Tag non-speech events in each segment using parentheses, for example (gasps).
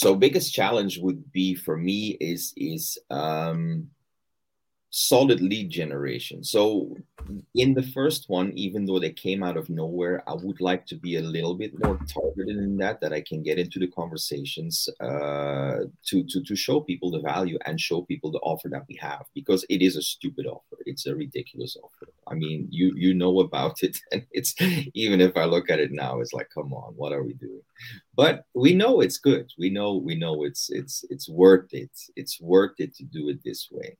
so biggest challenge would be for me is is um, solid lead generation. So in the first one, even though they came out of nowhere, I would like to be a little bit more targeted in that, that I can get into the conversations uh, to, to, to show people the value and show people the offer that we have because it is a stupid offer. It's a ridiculous offer. I mean, you, you know about it (laughs) and it's, even if I look at it now, it's like, come on, what are we doing? But we know it's good. We know, we know it's, it's, it's worth it. It's worth it to do it this way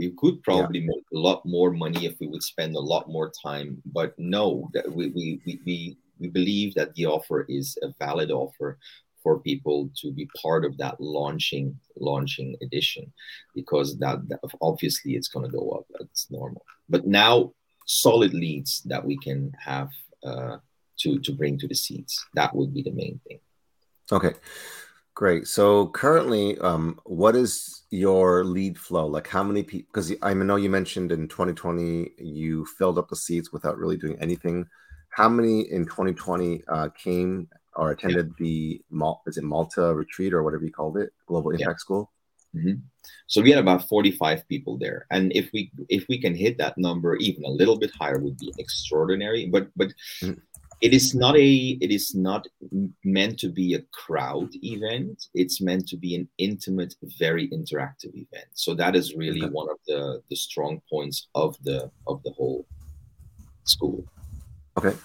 we could probably yeah. make a lot more money if we would spend a lot more time but no that we, we, we, we believe that the offer is a valid offer for people to be part of that launching launching edition because that, that obviously it's going to go up that's normal. But now solid leads that we can have uh, to to bring to the seats that would be the main thing. Okay Great. So currently, um, what is your lead flow? Like, how many people? Because I know you mentioned in 2020 you filled up the seats without really doing anything. How many in 2020 uh, came or attended yeah. the Mal- is it Malta retreat or whatever you called it, Global Impact yeah. School? Mm-hmm. So we had about 45 people there, and if we if we can hit that number even a little bit higher, would be extraordinary. But but mm-hmm it is not a it is not meant to be a crowd event. It's meant to be an intimate very interactive event. So that is really okay. one of the the strong points of the of the whole school. Okay.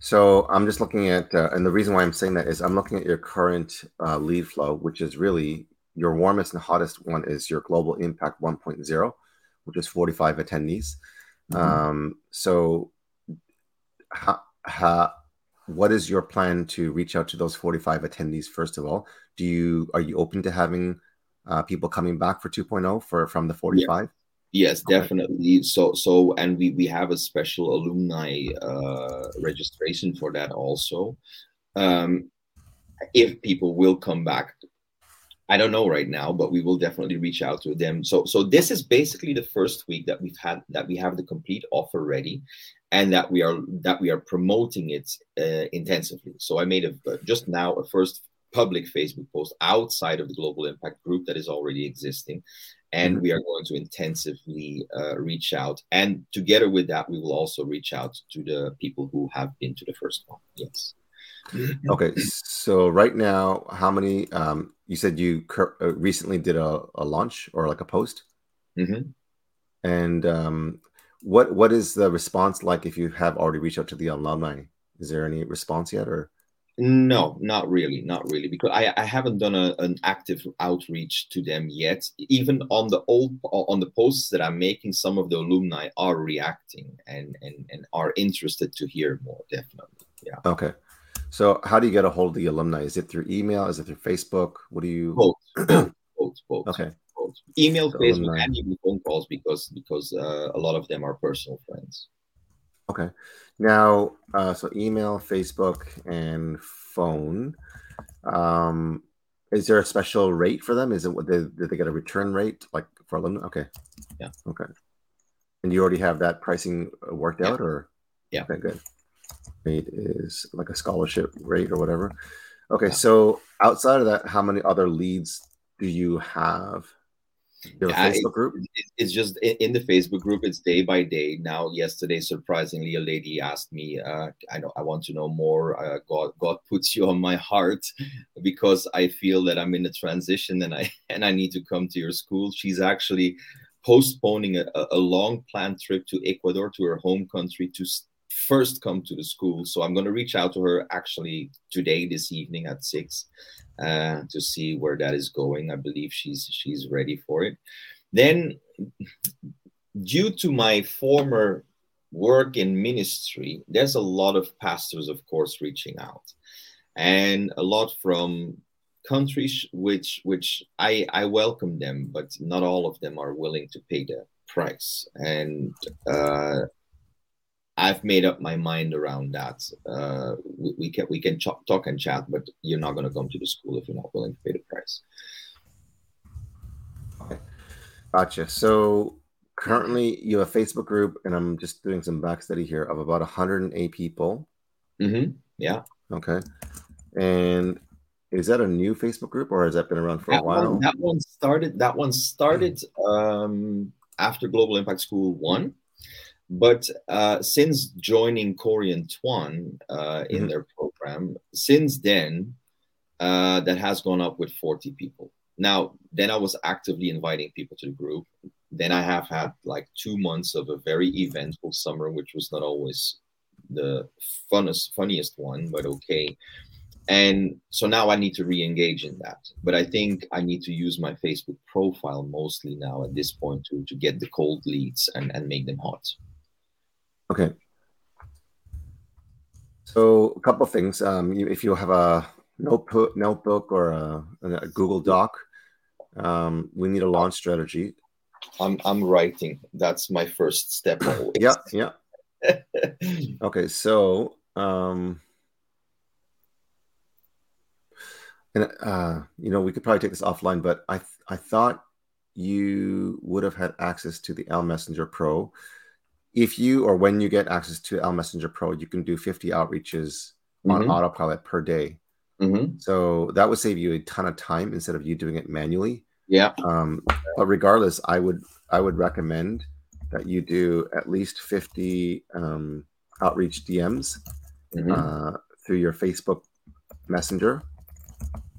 So i'm just looking at uh, and the reason why i'm saying that is i'm looking at your current uh, lead flow which is really your warmest and hottest one is your global impact 1.0 which is 45 attendees. Mm-hmm. um, so how, how what is your plan to reach out to those 45 attendees first of all do you are you open to having uh, people coming back for 2.0 for from the 45 yeah. yes okay. definitely so so and we we have a special alumni uh, registration for that also um, if people will come back I don't know right now, but we will definitely reach out to them. So, so this is basically the first week that we've had that we have the complete offer ready, and that we are that we are promoting it uh, intensively. So, I made a just now a first public Facebook post outside of the Global Impact Group that is already existing, and mm-hmm. we are going to intensively uh, reach out. And together with that, we will also reach out to the people who have been to the first one. Yes. (laughs) okay, so right now, how many? Um, you said you cur- uh, recently did a, a launch or like a post, mm-hmm. and um, what what is the response like if you have already reached out to the alumni? Is there any response yet, or? No, not really, not really, because I, I haven't done a, an active outreach to them yet. Even on the old on the posts that I'm making, some of the alumni are reacting and and and are interested to hear more. Definitely, yeah. Okay. So, how do you get a hold of the alumni? Is it through email? Is it through Facebook? What do you? Both, both, both, both. Okay. Both. Email, so Facebook, alumni. and even phone calls because because uh, a lot of them are personal friends. Okay. Now, uh, so email, Facebook, and phone. Um, is there a special rate for them? Is it what they, did they get a return rate like for alumni? Okay. Yeah. Okay. And you already have that pricing worked yeah. out, or yeah, okay, good rate is like a scholarship rate or whatever. Okay, yeah. so outside of that, how many other leads do you have? You have Facebook group? it's just in the Facebook group. It's day by day. Now, yesterday, surprisingly, a lady asked me, uh, "I know I want to know more. Uh, God, God puts you on my heart because I feel that I'm in a transition and I (laughs) and I need to come to your school." She's actually postponing a, a long planned trip to Ecuador, to her home country, to first come to the school. So I'm going to reach out to her actually today, this evening at six, uh, to see where that is going. I believe she's she's ready for it. Then, due to my former work in ministry, there's a lot of pastors, of course, reaching out, and a lot from countries which which I I welcome them, but not all of them are willing to pay the price. And uh, I've made up my mind around that. Uh, we, we, can we can ch- talk and chat, but you're not going to come to the school if you're not willing to pay the price. Okay, gotcha. So currently, you have a Facebook group, and I'm just doing some back study here of about 108 people. Mm-hmm. Yeah. Okay, and is that a new Facebook group or has that been around for that a while? One, that one started. That one started um, after Global Impact School one, but uh, since joining Corey and Twan uh, in mm-hmm. their program, since then uh, that has gone up with forty people. Now, then I was actively inviting people to the group. Then I have had like two months of a very eventful summer, which was not always the funnest, funniest one, but okay. And so now I need to re-engage in that. But I think I need to use my Facebook profile mostly now at this point to, to get the cold leads and, and make them hot. Okay. So a couple of things. Um, if you have a notebook, notebook or a, a Google Doc, um, we need a launch strategy. I'm I'm writing. That's my first step. Always. yeah, yeah. (laughs) okay, so um, and uh, you know we could probably take this offline, but I th- I thought you would have had access to the L Messenger Pro. If you or when you get access to L Messenger Pro, you can do 50 outreaches mm-hmm. on autopilot per day. Mm-hmm. So that would save you a ton of time instead of you doing it manually. Yeah. Um, but regardless, I would I would recommend that you do at least 50 um, outreach DMs mm-hmm. uh, through your Facebook Messenger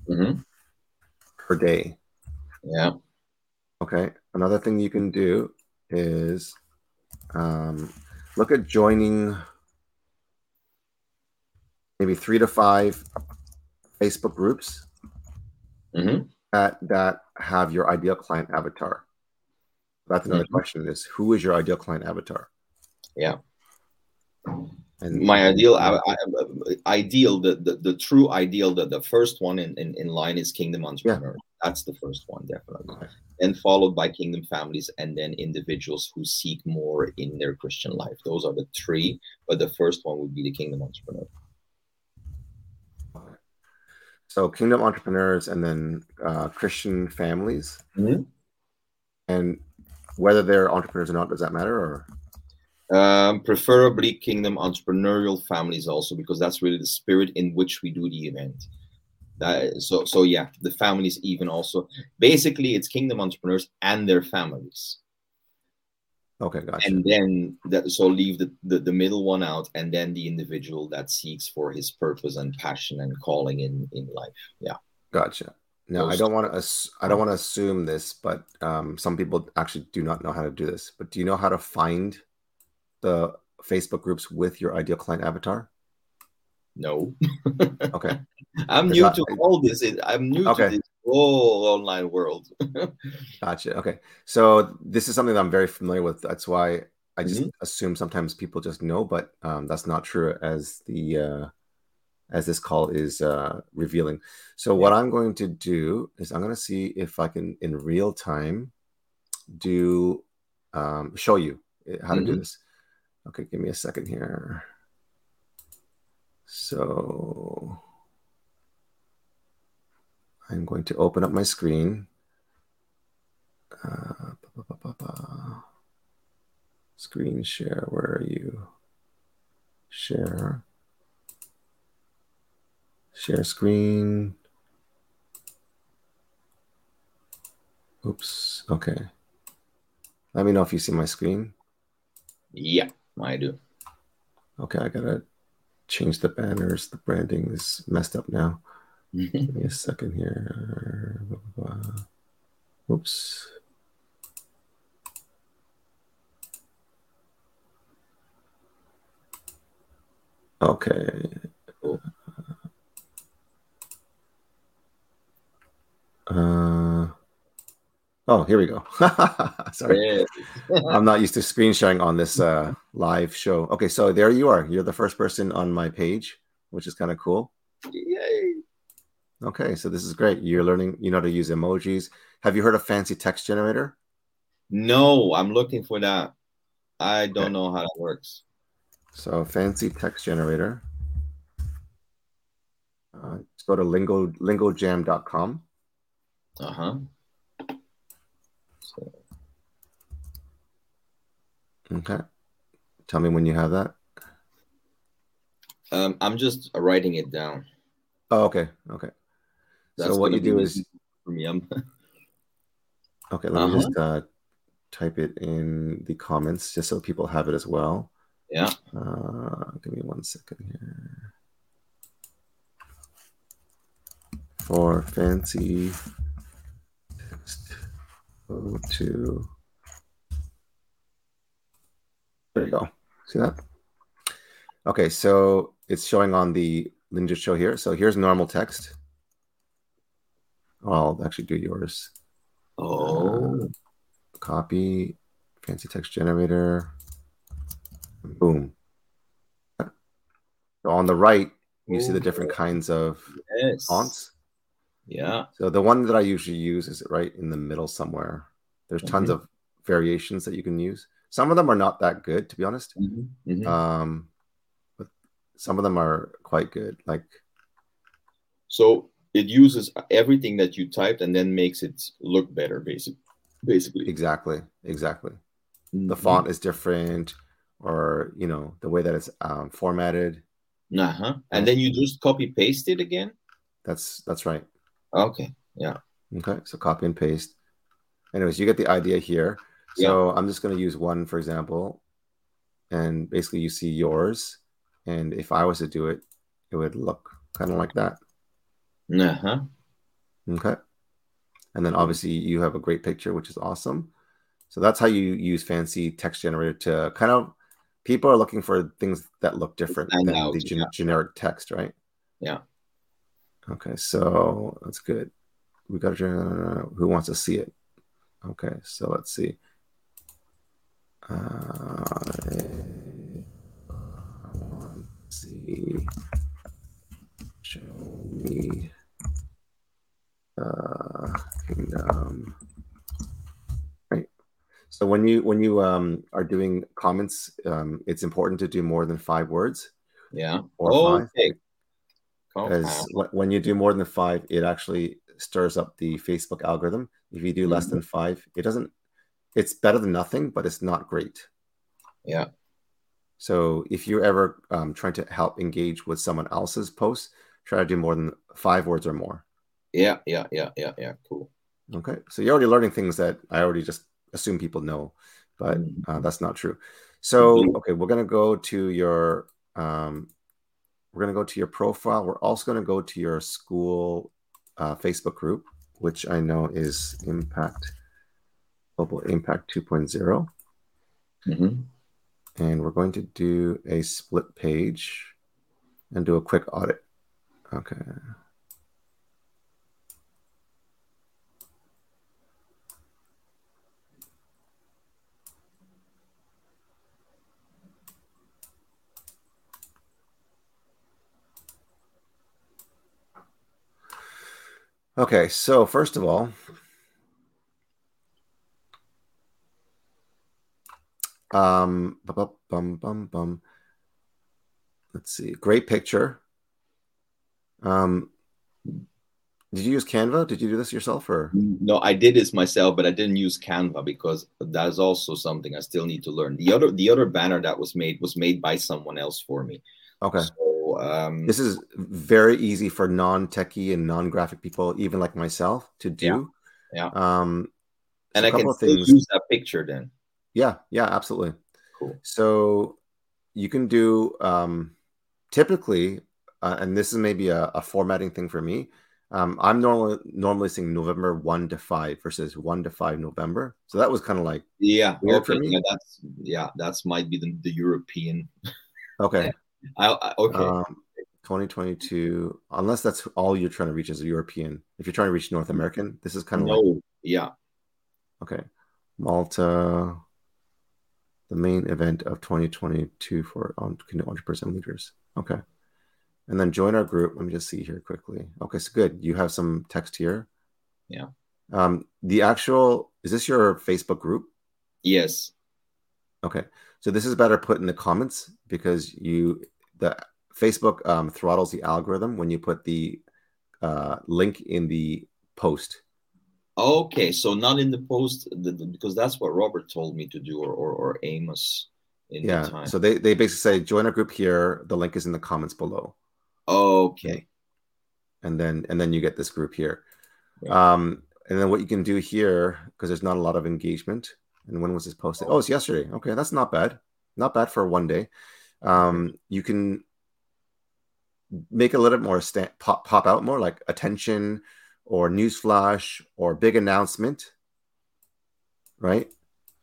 mm-hmm. per day. Yeah. Okay. Another thing you can do is um, look at joining maybe three to five Facebook groups mm-hmm. that that have your ideal client avatar. That's another mm-hmm. question: is who is your ideal client avatar? Yeah. And my ideal, I, I, ideal, the, the the true ideal, the, the first one in, in, in line is Kingdom Entrepreneur. Yeah. That's the first one, definitely. And followed by Kingdom families, and then individuals who seek more in their Christian life. Those are the three, but the first one would be the Kingdom Entrepreneur. So Kingdom Entrepreneurs, and then uh, Christian families, mm-hmm. and whether they're entrepreneurs or not, does that matter? Or um, preferably kingdom entrepreneurial families also because that's really the spirit in which we do the event. That, so so yeah, the families even also basically it's kingdom entrepreneurs and their families. Okay, gotcha. And then that so leave the, the, the middle one out, and then the individual that seeks for his purpose and passion and calling in in life. Yeah, gotcha. No, I don't want to. I don't want to assume this, but um, some people actually do not know how to do this. But do you know how to find the Facebook groups with your ideal client avatar? No. okay. (laughs) I'm new to all this. I'm new okay. to this whole online world. (laughs) gotcha. Okay. So this is something that I'm very familiar with. That's why I just mm-hmm. assume sometimes people just know, but um, that's not true. As the uh, as this call is uh, revealing. So what I'm going to do is I'm going to see if I can in real time do um, show you eh, how mm-hmm. to do mm-hmm. this. Okay, give me a second here. So I'm going to open up my screen. Uh, screen share, where are you? Share. Share screen. Oops. Okay. Let me know if you see my screen. Yeah, I do. Okay, I gotta change the banners. The branding is messed up now. Give me a second here. Oops. Okay. Uh, oh, here we go. (laughs) Sorry. (laughs) I'm not used to screen sharing on this uh, live show. Okay, so there you are. You're the first person on my page, which is kind of cool. Yay. Okay, so this is great. You're learning, you know, how to use emojis. Have you heard of Fancy Text Generator? No, I'm looking for that. I don't okay. know how that works. So, Fancy Text Generator. Uh, let's go to lingo, lingojam.com. Uh huh. Okay. Tell me when you have that. Um, I'm just writing it down. Oh, okay. Okay. That's so what you do is for me. I'm, (laughs) okay. Let me Uh-huh. just uh, type it in the comments just so people have it as well. yeah. Uh, give me one second here. For fancy text, go to. There you go. See that? Okay, so it's showing on the Ninja show here. So here's normal text. I'll actually do yours. Oh. Copy, fancy text generator. Boom. So on the right, you see the different kinds of yes. fonts. Yeah. So the one that I usually use is right in the middle somewhere. There's tons Mhm. of variations that you can use. Some of them are not that good, to be honest. Mhm, mhm. Um, but some of them are quite good. Like so it uses everything that you typed and then makes it look better, basic, basically. exactly, exactly. The Mhm. font is different, or you know the way that it's um, formatted. Uh-huh. And then you just copy paste it again. That's that's right. Okay. Yeah. Okay, so copy and paste. Anyways, you get the idea here. So I'm just going to use one, for example, and basically you see yours. And if I was to do it, it would look kind of like that. Uh-huh. Okay. And then obviously you have a great picture, which is awesome. So that's how you use fancy text generator to kind of people are looking for things that look different than out, the gen- yeah. generic text, right? Yeah. Okay, so that's good. We got to who wants to see it? Okay, so let's see. Uh, see. Show me. Uh, kingdom. Right. So when you when you um are doing comments, um, it's important to do more than five words Yeah. or five. okay. because when you do more than five, it actually stirs up the Facebook algorithm. If you do less Mhm. than five, it doesn't. It's better than nothing, but it's not great. Yeah. So if you're ever um, trying to help engage with someone else's post, try to do more than five words or more. Yeah. Yeah. Yeah. Yeah. Yeah. Cool. Okay, so you're already learning things that I already just assume people know, but Mhm. uh, that's not true. So Mhm. okay, we're gonna go to your um, we're gonna go to your profile. We're also gonna go to your school uh, Facebook group, which I know is Impact Global Impact 2.0, Mhm. and we're going to do a split page and do a quick audit. Okay. Okay, so first of all, um, bu- bu- bum, bum, bum. Let's see. Great picture. Um, did you use Canva? Did you do this yourself or? No, I did this myself, but I didn't use Canva because that's also something I still need to learn. The other the other banner that was made was made by someone else for me. Okay. So um This is very easy for non-techie and non-graphic people, even like myself, to do. Yeah. Um, and I can still things. use that picture then. Yeah, yeah, absolutely. Cool. So you can do um, typically, uh, and this is maybe a, a formatting thing for me. Um, I'm normally normally seeing November one to five versus one to five November. So that was kind of like Yeah. Weird for me. Yeah, that's yeah, that's might be the, the European. okay, (laughs) I, I okay. um, 2022. Unless that's all you're trying to reach as a European. If you're trying to reach North American, this is kind of like yeah. Okay. Malta, the main event of 2022 for on 100% leaders. Okay. And then join our group. Let me just see here quickly. Okay, so good. You have some text here. Yeah. Um, the actual, is this your Facebook group? Yes. Okay. So this is better put in the comments because you, the Facebook um, throttles the algorithm when you put the uh, link in the post. Okay, so not in the post the, the- because that's what Robert told me to do, or or, or Amos in the Yeah. time. So they, they basically say join our group here. The link is in the comments below. okay, and then and then you get this group here. Yeah. Um, and then what you can do here, because there's not a lot of engagement. And when was this posted? Oh, it's yesterday. Okay, that's not bad. Not bad for one day. Um, you can make a little bit more sta- pop, pop out more like attention or news flash or big announcement, right?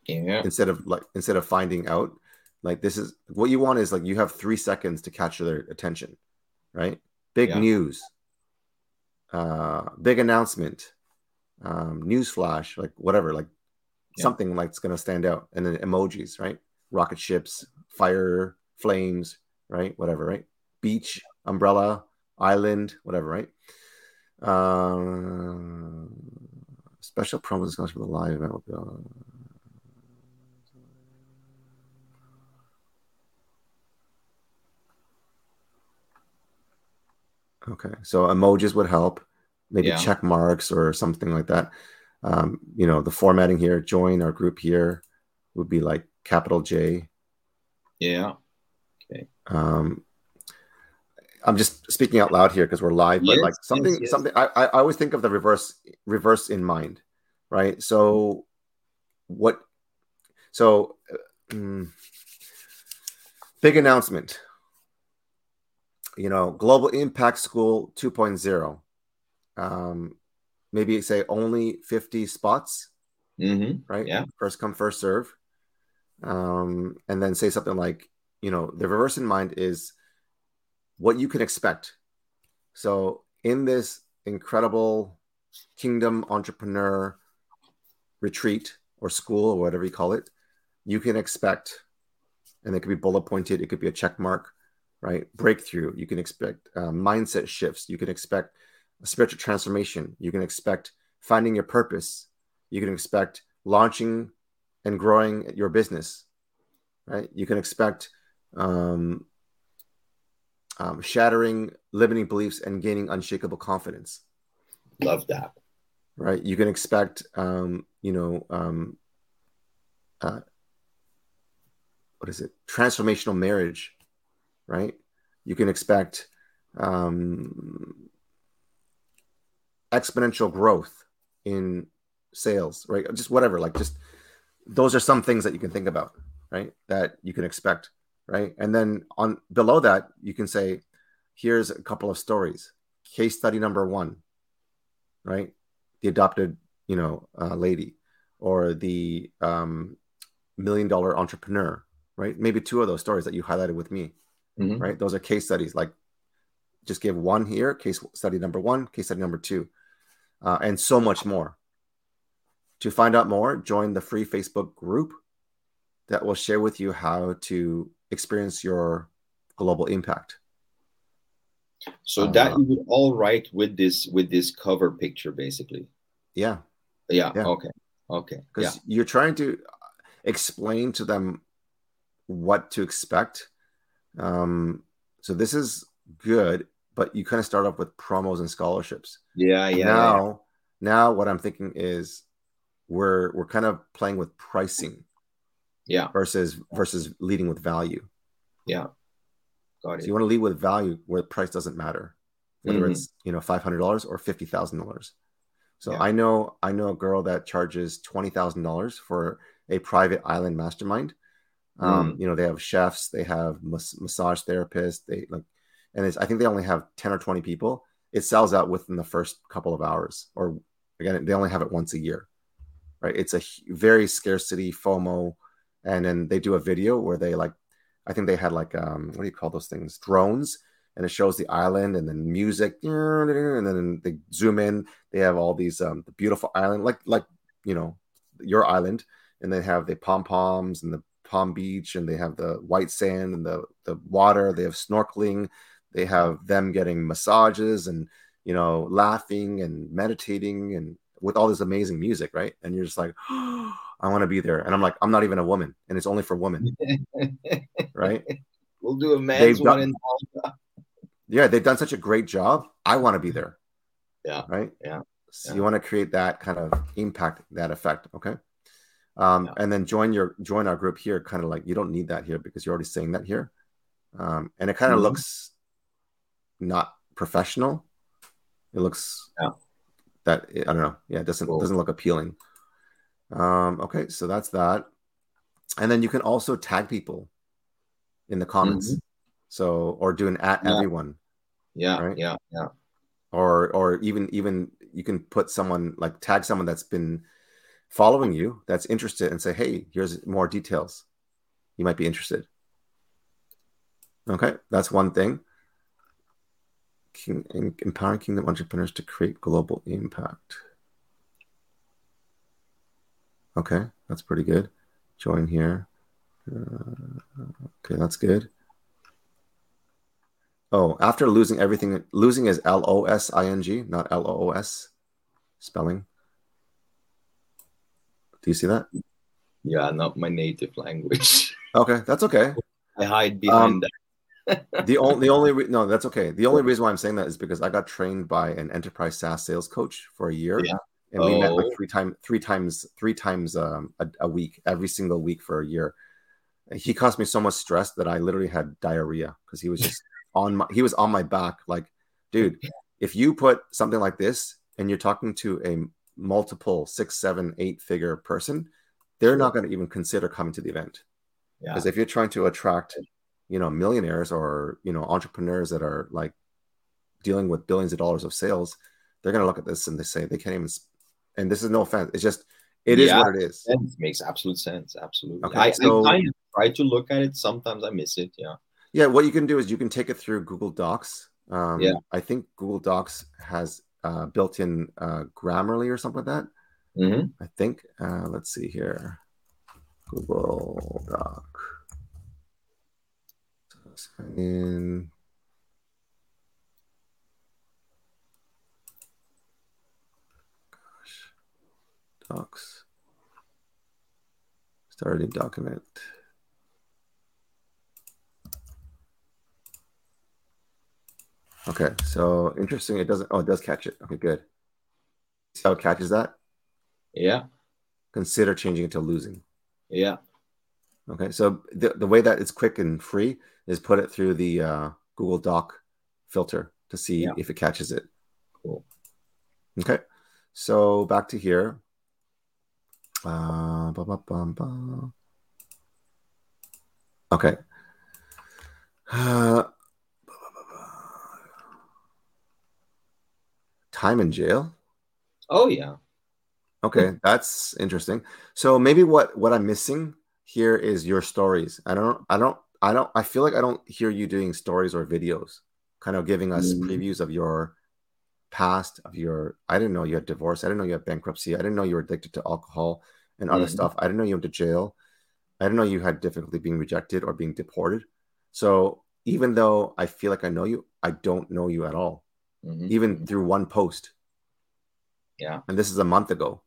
Yeah. Instead of like instead of finding out, like this is what you want is like you have three seconds to capture their attention, right? Big yeah. news, uh, big announcement, um, news flash, like whatever, like yeah. something like it's gonna stand out, and then emojis, right? Rocket ships, fire, flames, right? Whatever, right? Beach, umbrella, island, whatever, right? Uh, special promo discussion for the live event will be on. Okay, so emojis would help, maybe yeah. check marks or something like that. Um, you know, the formatting here, join our group here would be like capital J. Yeah. Okay. Um, I'm just speaking out loud here because we're live, but yes, like something, yes, yes. something. I, I always think of the reverse, reverse in mind, right? So, what? So, um, big announcement. You know, Global Impact School 2.0. Um, maybe say only 50 spots, mm-hmm. right? Yeah. First come, first serve. Um, and then say something like, you know, the reverse in mind is what you can expect. So, in this incredible kingdom entrepreneur retreat or school or whatever you call it, you can expect, and it could be bullet pointed, it could be a check mark, right? Breakthrough. You can expect uh, mindset shifts. You can expect a spiritual transformation. You can expect finding your purpose. You can expect launching and growing your business, right? You can expect um, um, shattering limiting beliefs and gaining unshakable confidence. Love that. Right. You can expect, um, you know, um, uh, what is it? Transformational marriage. Right. You can expect um, exponential growth in sales. Right. Just whatever. Like, just those are some things that you can think about. Right. That you can expect right? And then on below that, you can say, here's a couple of stories. Case study number one, right? The adopted, you know, uh, lady, or the um, million dollar entrepreneur, right? Maybe two of those stories that you highlighted with me, mm-hmm. right? Those are case studies. Like, just give one here, case study number one, case study number two, uh, and so much more. To find out more, join the free Facebook group that will share with you how to experience your global impact. So uh, that you would all write with this with this cover picture, basically. Yeah. Yeah. yeah. Okay. Okay. Because yeah. you're trying to explain to them what to expect. Um, so this is good, but you kind of start off with promos and scholarships. Yeah. Yeah. Now, yeah. now what I'm thinking is we're we're kind of playing with pricing yeah. Versus versus leading with value. Yeah. Got it. So you want to lead with value where the price doesn't matter, whether mm-hmm. it's you know five hundred dollars or fifty thousand dollars. So yeah. I know I know a girl that charges twenty thousand dollars for a private island mastermind. Um, mm. You know they have chefs, they have mas- massage therapists, they like, and I think they only have ten or twenty people. It sells out within the first couple of hours, or again they only have it once a year, right? It's a very scarcity FOMO and then they do a video where they like i think they had like um what do you call those things? Drones. And it shows the island and then music and then they zoom in. They have all these um the beautiful island like like you know your island. And they have the pom poms and the palm beach and they have the white sand and the the water. They have snorkeling. They have them getting massages and you know laughing and meditating and with all this amazing music right? And you're just like (gasps) oh, I want to be there. And I'm like, I'm not even a woman, and it's only for women, (laughs) right? We'll do a man's one in Yeah, they've done such a great job. I want to be there. Yeah. Right. Yeah. So yeah. you want to create that kind of impact, that effect. Okay. Um, yeah. and then join your join our group here. Kind of like you don't need that here because you're already saying that here, um, and it kind of mm-hmm. looks not professional. It looks Yeah. that I don't know. Yeah, it doesn't Cool. doesn't look appealing. Um, okay, so that's that. And then you can also tag people in the comments. So or do an at Mm-hmm. Yeah. everyone. Yeah, Right. yeah, yeah. or or even even you can put someone like tag someone that's been following you that's interested and say hey here's more details you might be interested okay that's one thing King, em- empowering kingdom entrepreneurs to create global impact okay that's pretty good join here Uh, okay that's good Oh, after losing everything, losing is L O S I N G, not L O O S spelling. Do you see that? Yeah, not my native language. (laughs) Okay, that's okay. I hide behind Um, that. The only, the only, (laughs) re- no, that's okay. The only reason why I'm saying that is because I got trained by an enterprise SaaS sales coach for a year, Yeah. And we met Oh. like three times, three times, three times um, a, a week, every single week for a year. He caused me so much stress that I literally had diarrhea because he was just (laughs) on my, he was on my back, like, dude, if you put something like this and you're talking to a multiple six, seven, eight figure person, they're not going to even consider coming to the event. Yeah, Because if you're trying to attract, you know, millionaires or you know entrepreneurs that are like dealing with billions of dollars of sales, they're going to look at this and they say they can't even. And this is no offense. It's just it is Yeah. what it is. sense. makes absolute sense. Absolutely. Okay, I, so- I kind of try to look at it. Sometimes I miss it. Yeah. Yeah, what you can do is you can take it through Google Docs. Um, Yeah. I think Google Docs has uh, built-in uh, Grammarly or something like that. hmm I think. Uh, let's see here. Google Doc. So sign in. Docs. Starting document. Okay, so interesting. It doesn't. Oh, it does catch it. Okay, good. See how it catches that? Yeah. Consider changing it to losing. Yeah. Okay, so the, the way that it's quick and free is put it through the uh, Google Doc filter to see Yeah. if it catches it. Cool. Okay, so back to here. Uh, ba, ba, bum. Okay. Uh, (sighs) time in jail. Oh yeah. Okay, that's interesting. So maybe what what I'm missing here is your stories. I don't I don't I don't I feel like I don't hear you doing stories or videos, kind of giving us Mhm. previews of your past, of your I didn't know you had divorce, I didn't know you had bankruptcy, I didn't know you were addicted to alcohol and other Mhm. stuff. I didn't know you went to jail. I didn't know you had difficulty being rejected or being deported. So even though I feel like I know you, I don't know you at all, Mhm. even through one post Yeah. and this is a month ago,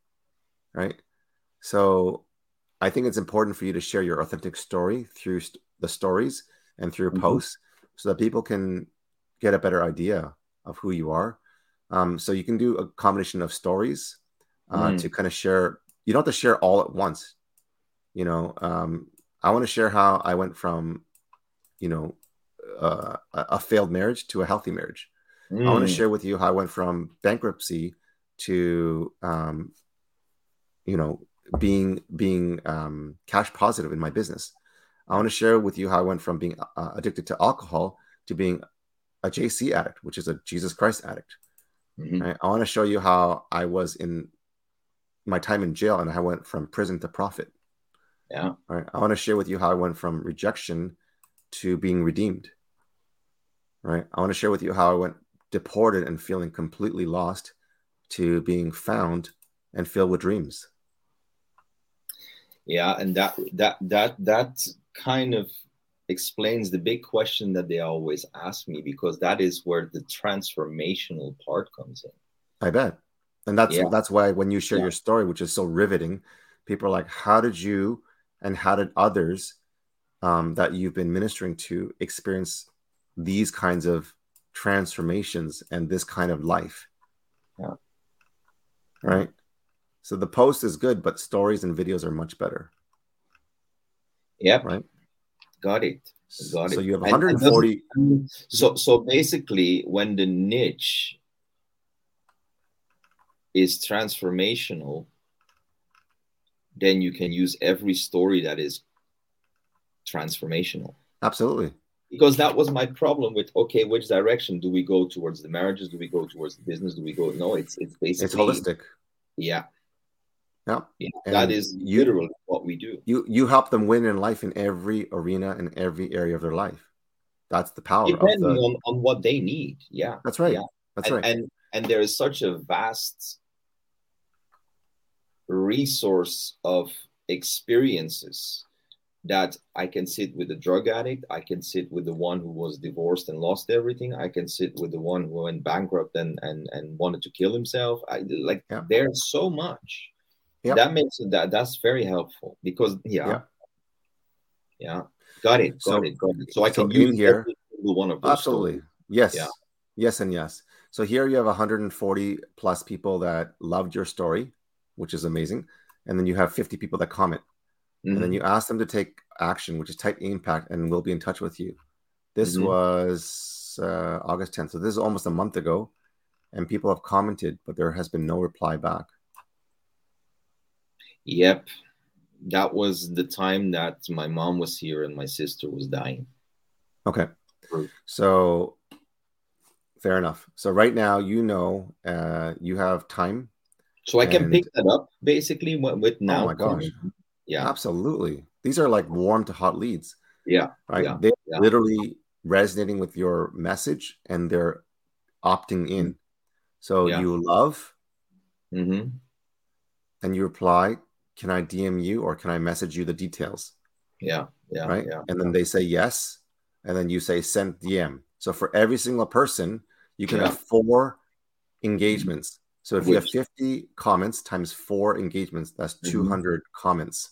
right? So I think it's important for you to share your authentic story through st- the stories and through Mhm. posts so that people can get a better idea of who you are. Um, so you can do a combination of stories uh, Mm. to kind of share. You don't have to share all at once. You know, um, I want to share how I went from, you know, uh, a failed marriage to a healthy marriage. I want to Mm. share with you how I went from bankruptcy to, um, you know, being being um, cash positive in my business. I want to share with you how I went from being uh, addicted to alcohol to being a JC addict, which is a Jesus Christ addict. Mhm. Right? I want to show you how I was in my time in jail and I went from prison to profit. Yeah. Right? I want to share with you how I went from rejection to being redeemed. Right? I want to share with you how I went deported and feeling completely lost to being found and filled with dreams. Yeah, and that that that that kind of explains the big question that they always ask me because that is where the transformational part comes in. I bet. And that's Yeah. that's why when you share Yeah. your story, which is so riveting, people are like, "How did you and how did others um, that you've been ministering to experience these kinds of transformations and this kind of life?" Yeah. Right. So the post is good, but stories and videos are much better. Yep, Right. Got it. Got so it. you have And- and 140. So so basically, when the niche is transformational, then you can use every story that is transformational. Absolutely. Because that was my problem with okay, which direction do we go towards the marriages? Do we go towards the business? Do we go? No, it's it's basically it's holistic. Yeah. Yeah. that is you, literally what we do. You you help them win in life in every arena in every area of their life. That's the power. Depending the... on, on what they need. Yeah. That's right. Yeah. That's and, right. And and there is such a vast resource of experiences that I can sit with a drug addict, I can sit with the one who was divorced and lost everything, I can sit with the one who went bankrupt and and, and wanted to kill himself. I like yeah. there's so much. Yeah. That makes it that that's very helpful because yeah. Yeah. yeah. Got it. Got so, it. Got it. So I can so use here one of those. Absolutely. Stories. Yes. Yeah. Yes and yes. So here you have 140 plus people that loved your story, which is amazing. And then you have 50 people that comment. Mm-hmm. And then mm-hmm. you ask them to take action, which is type impact, and we'll be in touch with you. This mm-hmm. was uh, August 10th. So this is almost a month ago. And people have commented, but there has been no reply back. Yep. That was the time that my mom was here and my sister was dying. Okay. So fair enough. So right now, you know, uh, you have time. So I can pick that up basically with now. Oh my gosh. Yeah. Absolutely. These are like warm to hot leads. Yeah. Right. Yeah. They're yeah. literally resonating with your message and they're opting in. So yeah. you love mm-hmm. and you reply, Can I DM you or can I message you the details? Yeah. Yeah. Right. Yeah. And then they say yes. And then you say send DM. So for every single person, you can yeah. have four engagements. So if Which, you have 50 comments times four engagements, that's mm-hmm. 200 comments.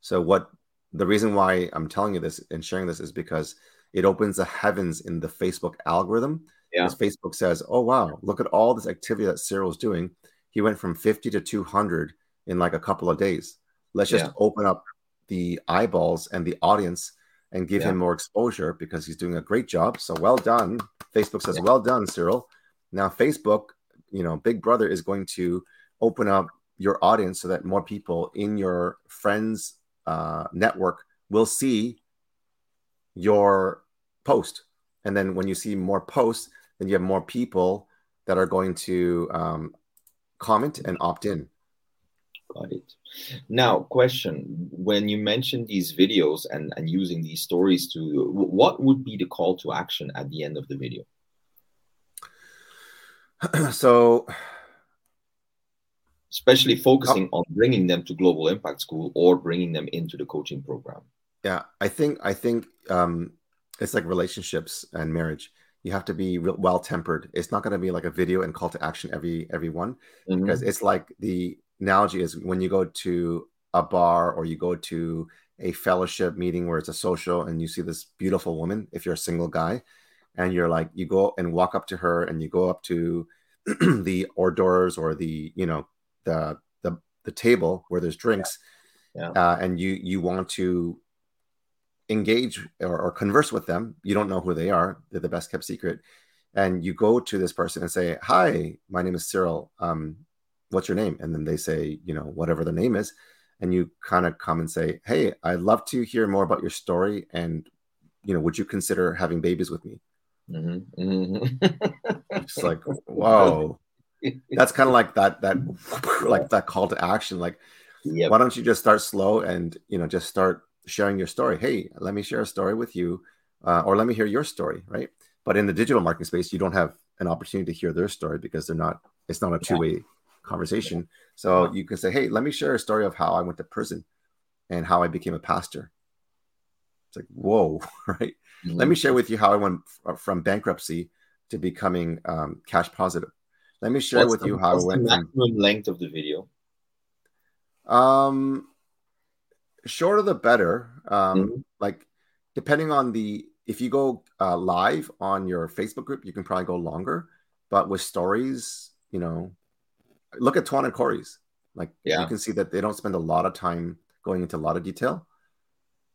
So what the reason why I'm telling you this and sharing this is because it opens the heavens in the Facebook algorithm. Yeah. Facebook says, "Oh wow, look at all this activity that Cyril's doing. He went from 50 to 200 in like a couple of days. Let's just yeah. open up the eyeballs and the audience and give yeah. him more exposure because he's doing a great job. So well done. Facebook says, yeah. well done, Cyril. Now, Facebook, you know, Big Brother is going to open up your audience so that more people in your friends uh, network will see your post. And then when you see more posts, then you have more people that are going to um, comment and opt in. Got it. Now, question: When you mention these videos and and using these stories to, what would be the call to action at the end of the video? (clears throat) so, especially focusing on bringing them to Global Impact School or bringing them into the coaching program. Yeah, I think I think um, it's like relationships and marriage you have to be well tempered. It's not going to be like a video and call to action every every one mm-hmm. because it's like the analogy is when you go to a bar or you go to a fellowship meeting where it's a social and you see this beautiful woman, if you're a single guy, and you're like, you go and walk up to her and you go up to (clears throat) the hors d'oeuvres or the, you know, the, the, the table where there's drinks. Yeah. Yeah. Uh, and you, you want to engage or, or converse with them. You don't know who they are. They're the best kept secret. And you go to this person and say, hi, my name is Cyril. Um, what's your name? And then they say, you know, whatever the name is. And you kind of come and say, hey, I'd love to hear more about your story. And, you know, would you consider having babies with me? Mm-hmm. Mm-hmm. it's like, whoa. (laughs) That's kind of like that, that, (laughs) like that call to action. Like, yep. why don't you just start slow and, you know, just start sharing your story? Hey, let me share a story with you. Uh, or let me hear your story, right? But in the digital marketing space, you don't have an opportunity to hear their story because they're not, it's not a two way conversation. So you can say, hey, let me share a story of how I went to prison and how I became a pastor. It's like, whoa, (laughs) right? Mm-hmm. Let me share with you how I went from bankruptcy to becoming um, cash positive. Let me share what's with the, you how I went. The maximum from, length of the video. Um, shorter the better. Um, mm-hmm. like depending on the if you go uh, live on your Facebook group, you can probably go longer. But with stories, you know, look at Tuan and Corey's. Like yeah. you can see that they don't spend a lot of time going into a lot of detail.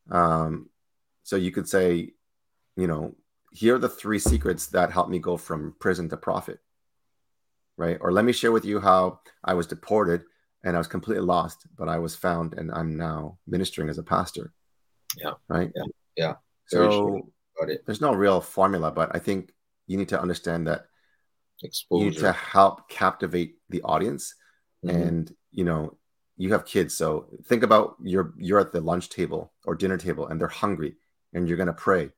Um, so you could say, you know, here are the three secrets that helped me go from prison to profit. right? Or let me share with you how I was deported and I was completely lost, but I was found and I'm now ministering as a pastor. Yeah. Right. Yeah. Yeah. so there's no real formula, but I think you need to understand that Exposure. you need to help captivate the audience. Mm-hmm. And, you know, you have kids. So think about you're you're at the lunch table or dinner table and they're hungry and you're gonna pray.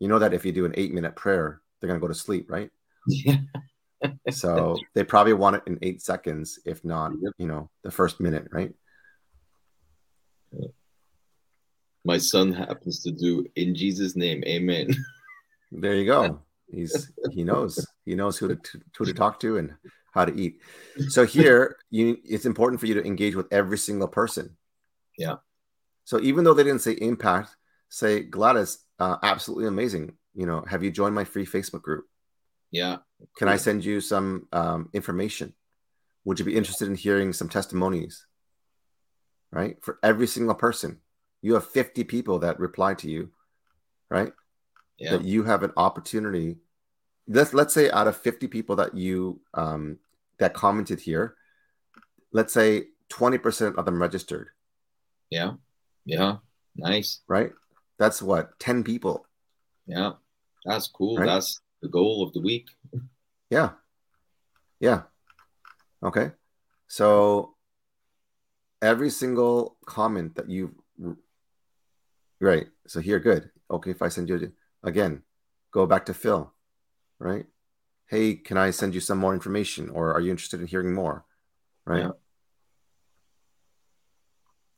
You know that if you do an eight minute prayer, they're gonna go to sleep, right? Yeah. (laughs) so they probably want it in eight seconds, if not, you know, the first minute, right? My son happens to do in Jesus' name, Amen. (laughs) There you go. (laughs) He's he knows he knows who to who to talk to and how to eat. So here, you it's important for you to engage with every single person. Yeah. So even though they didn't say impact, say Gladys, uh, absolutely amazing. You know, have you joined my free Facebook group? Yeah. Can I send you some um, information? Would you be interested in hearing some testimonies? Right? For every single person, you have 50 people that reply to you, right? Yeah. That you have an opportunity. Let's let's say out of 50 people that you um, that commented here, let's say 20% of them registered. Yeah. Yeah. Nice. Right? That's what 10 people. Yeah. That's cool. Right? That's the goal of the week. (laughs) Yeah. Yeah. Okay. So every single comment that you've right. So here, good. Okay, if I send you again, go back to Phil, right? Hey, can I send you some more information, or are you interested in hearing more? Right. Yeah.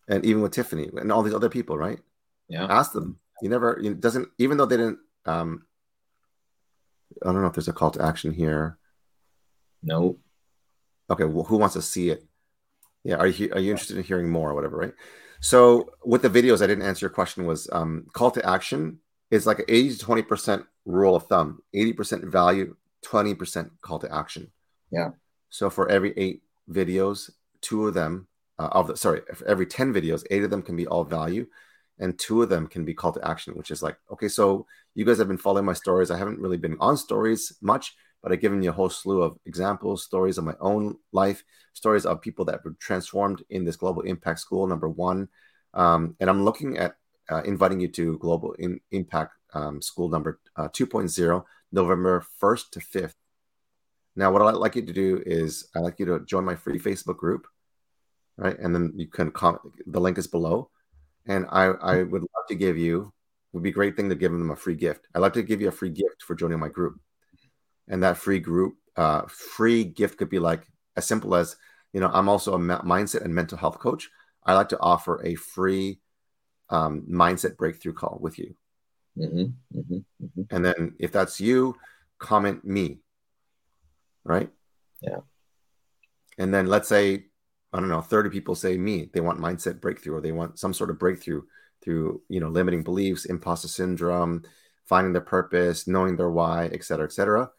And even with Tiffany and all these other people, right? Yeah. Ask them. You never. It doesn't. Even though they didn't um, I don't know if there's a call to action here. No. Okay. Well, who wants to see it? Yeah. Are you are you interested in hearing more or whatever? Right. So with the videos, I didn't answer your question. Was um, call to action is like an eighty to twenty percent rule of thumb. Eighty percent value, twenty percent call to action. Yeah. So for every eight videos, two of them uh, of the sorry, for every ten videos, eight of them can be all value, and two of them can be call to action, which is like, okay, so you guys have been following my stories. I haven't really been on stories much, but I've given you a whole slew of examples, stories of my own life, stories of people that were transformed in this global impact school, number one. Um, and I'm looking at uh, inviting you to global in, impact um, school number uh, 2.0, November 1st to 5th. Now, what I'd like you to do is I'd like you to join my free Facebook group, right? And then you can comment, the link is below and I, I would love to give you would be a great thing to give them a free gift. I'd like to give you a free gift for joining my group, and that free group uh, free gift could be like as simple as you know I'm also a mindset and mental health coach. I like to offer a free um, mindset breakthrough call with you, mm-hmm, mm-hmm, mm-hmm. and then if that's you, comment me, right? Yeah. And then let's say I don't know, 30 people say me, they want mindset breakthrough or they want some sort of breakthrough through, you know, limiting beliefs, imposter syndrome, finding their purpose, knowing their why, et cetera, et cetera.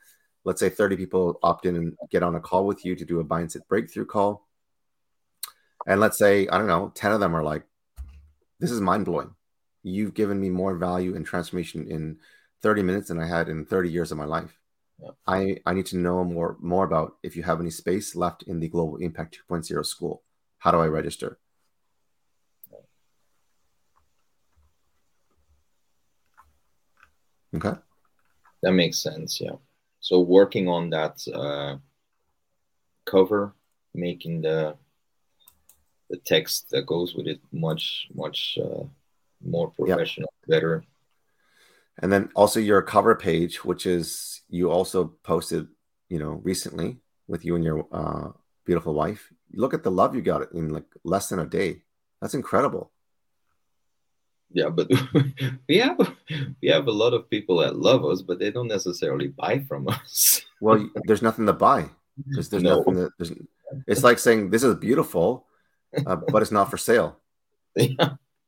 Let's say 30 people opt in and get on a call with you to do a mindset breakthrough call. And let's say, I don't know, 10 of them are like, this is mind blowing. You've given me more value and transformation in 30 minutes than I had in 30 years of my life. I, I need to know more more about if you have any space left in the Global Impact 2.0 school. How do I register? Okay. That makes sense. Yeah. So working on that uh, cover, making the the text that goes with it much much uh, more professional, yep. better. And then also your cover page, which is you also posted, you know, recently with you and your uh, beautiful wife. Look at the love you got in like less than a day. That's incredible. Yeah, but (laughs) we have we have a lot of people that love us, but they don't necessarily buy from us. (laughs) well, there's nothing to buy. There's, there's no. nothing. That, there's, it's like saying this is beautiful, uh, but it's not for sale. (laughs)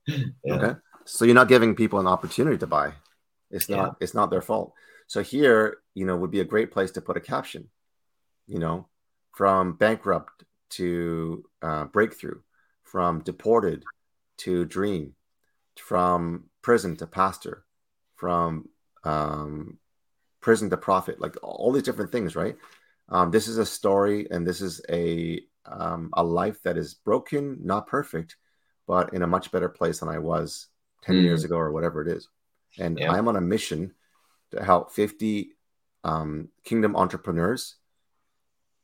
Yeah. yeah. Okay. So you're not giving people an opportunity to buy. It's not yeah. it's not their fault. So here, you know, would be a great place to put a caption. You know, from bankrupt to uh, breakthrough, from deported to dream, from prison to pastor, from um, prison to prophet, like all these different things, right? Um, this is a story, and this is a um, a life that is broken, not perfect, but in a much better place than I was ten mm. years ago or whatever it is. And yeah. I'm on a mission to help 50 um, kingdom entrepreneurs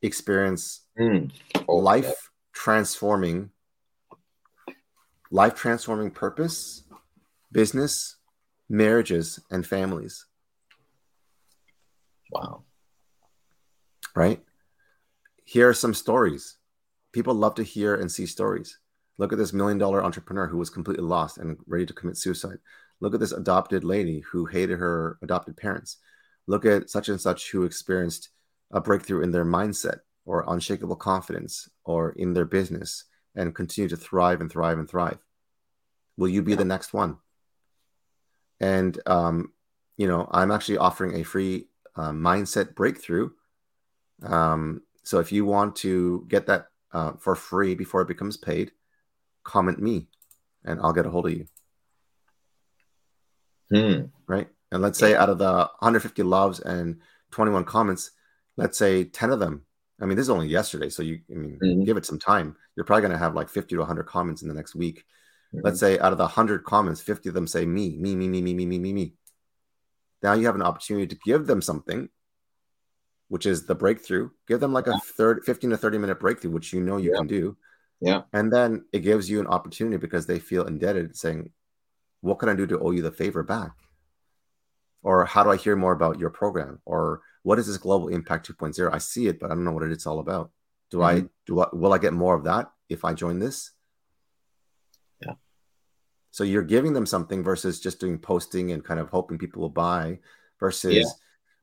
experience mm. oh, life yeah. transforming life transforming purpose business marriages and families wow right here are some stories people love to hear and see stories look at this million dollar entrepreneur who was completely lost and ready to commit suicide. Look at this adopted lady who hated her adopted parents. Look at such and such who experienced a breakthrough in their mindset or unshakable confidence or in their business and continue to thrive and thrive and thrive. Will you be the next one? And um, you know i'm actually offering a free uh, mindset breakthrough. Um, so if you want to get that uh, for free before it becomes paid comment me and i'll get a hold of you hmm. right and let's say out of the 150 loves and 21 comments, let's say 10 of them. I mean, this is only yesterday, so you I mean, mm-hmm. give it some time. You're probably going to have like 50 to 100 comments in the next week. Mm-hmm. Let's say out of the 100 comments, 50 of them say me, me, me, me, me, me, me, me, me. Now you have an opportunity to give them something, which is the breakthrough. Give them like a third 15 to 30 minute breakthrough, which you know you yeah. can do. Yeah. And then it gives you an opportunity because they feel indebted, saying, What can I do to owe you the favor back? or how do I hear more about your program? Or what is this global impact 2.0? I see it, but I don't know what it's all about. Do mm-hmm. I do I, will I get more of that if I join this? Yeah. So you're giving them something versus just doing posting and kind of hoping people will buy versus yeah.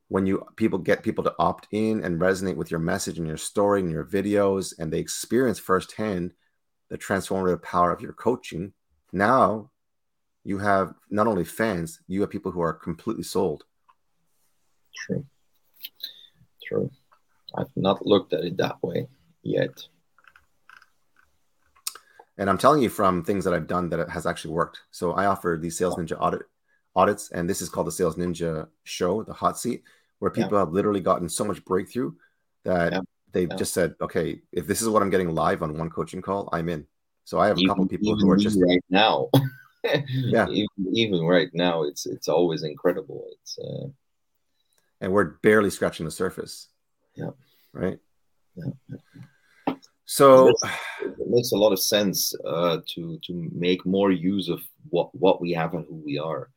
When you people get people to opt in and resonate with your message and your story and your videos and they experience firsthand the transformative power of your coaching. Now you have not only fans, you have people who are completely sold. True. True. I've not looked at it that way yet. And I'm telling you from things that I've done that it has actually worked. So I offer these Sales Ninja audit audits, and this is called the Sales Ninja Show, the hot seat, where people yeah. have literally gotten so much breakthrough that yeah. they've yeah. just said, okay, if this is what I'm getting live on one coaching call, I'm in. So I have even, a couple people who are just right now. yeah (laughs) even, even, right now it's it's always incredible it's uh... and we're barely scratching the surface yeah right yeah so it makes, it makes a lot of sense uh, to to make more use of what what we have and who we are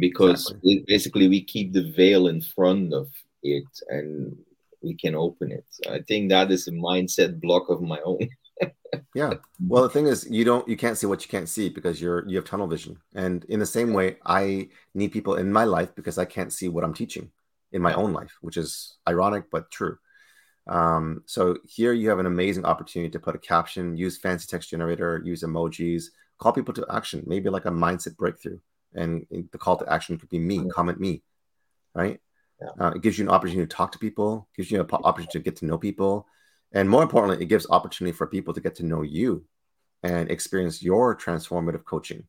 because exactly. basically we keep the veil in front of it and we can open it i think that is a mindset block of my own (laughs) yeah. Well, the thing is, you don't, you can't see what you can't see because you're, you have tunnel vision. And in the same way, I need people in my life because I can't see what I'm teaching in my own life, which is ironic but true. Um, so here you have an amazing opportunity to put a caption, use fancy text generator, use emojis, call people to action, maybe like a mindset breakthrough. And the call to action could be me, comment me, right? Yeah. Uh, it gives you an opportunity to talk to people, gives you an opportunity to get to know people, and more importantly, it gives opportunity for people to get to know you and experience your transformative coaching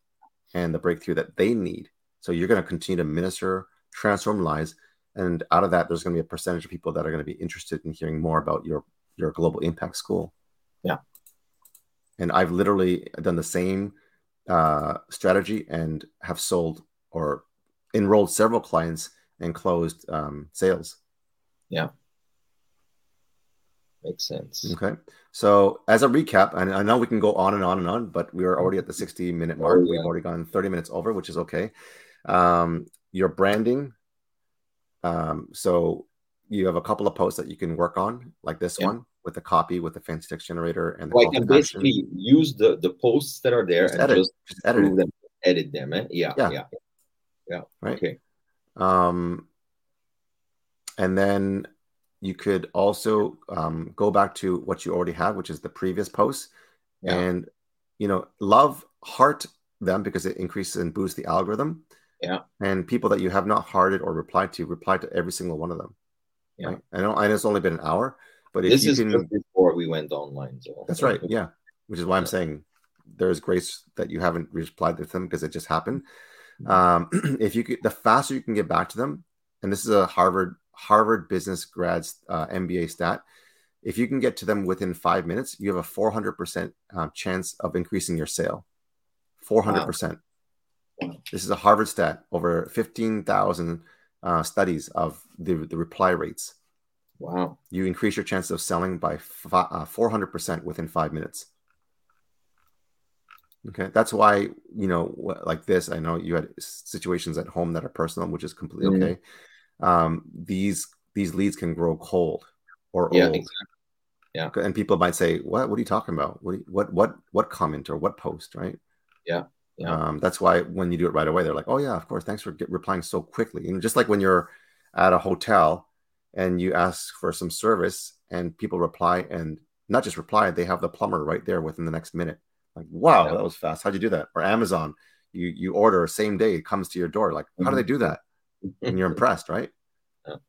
and the breakthrough that they need. So you're going to continue to minister, transform lives, and out of that, there's going to be a percentage of people that are going to be interested in hearing more about your your global impact school. Yeah, and I've literally done the same uh, strategy and have sold or enrolled several clients and closed um, sales. Yeah makes sense. Okay. So as a recap, and I know we can go on and on and on, but we are already at the 60 minute mark. Oh, yeah. We've already gone 30 minutes over, which is okay. Um, your branding. Um, so you have a couple of posts that you can work on, like this yeah. one with a copy with the fancy text generator and the well, I can basically action. use the the posts that are there just and edit. just, just edit them, edit them. Eh? Yeah, yeah, yeah, yeah. Right. Okay. Um, and then you could also um, go back to what you already have, which is the previous post, yeah. and you know, love heart them because it increases and boosts the algorithm. Yeah. And people that you have not hearted or replied to, reply to every single one of them. Yeah. Right? I know, I know it's only been an hour, but this is can, before we went online. So that's right. Yeah. Which is why I'm saying there's grace that you haven't replied to them because it just happened. Mm-hmm. Um, (clears throat) if you could, the faster you can get back to them, and this is a Harvard Harvard business grads uh, MBA stat. If you can get to them within five minutes, you have a 400% um, chance of increasing your sale. 400%. Wow. This is a Harvard stat over 15,000 uh, studies of the, the reply rates. Wow. You increase your chances of selling by fi- uh, 400% within five minutes. Okay. That's why, you know, like this, I know you had situations at home that are personal, which is completely mm-hmm. okay. Um, these, these leads can grow cold or yeah, old. Exactly. Yeah. And people might say, what, what are you talking about? What, what, what, what comment or what post? Right. Yeah. Yeah. Um, that's why when you do it right away, they're like, "Oh yeah, of course. Thanks for get, replying so quickly." And just like when you're at a hotel and you ask for some service, and people reply, and not just reply, they have the plumber right there within the next minute. Like, wow, that was fast. How'd you do that? Or Amazon, you you order same day, it comes to your door. Like, mm-hmm. how do they do that? And you're impressed, right? (laughs)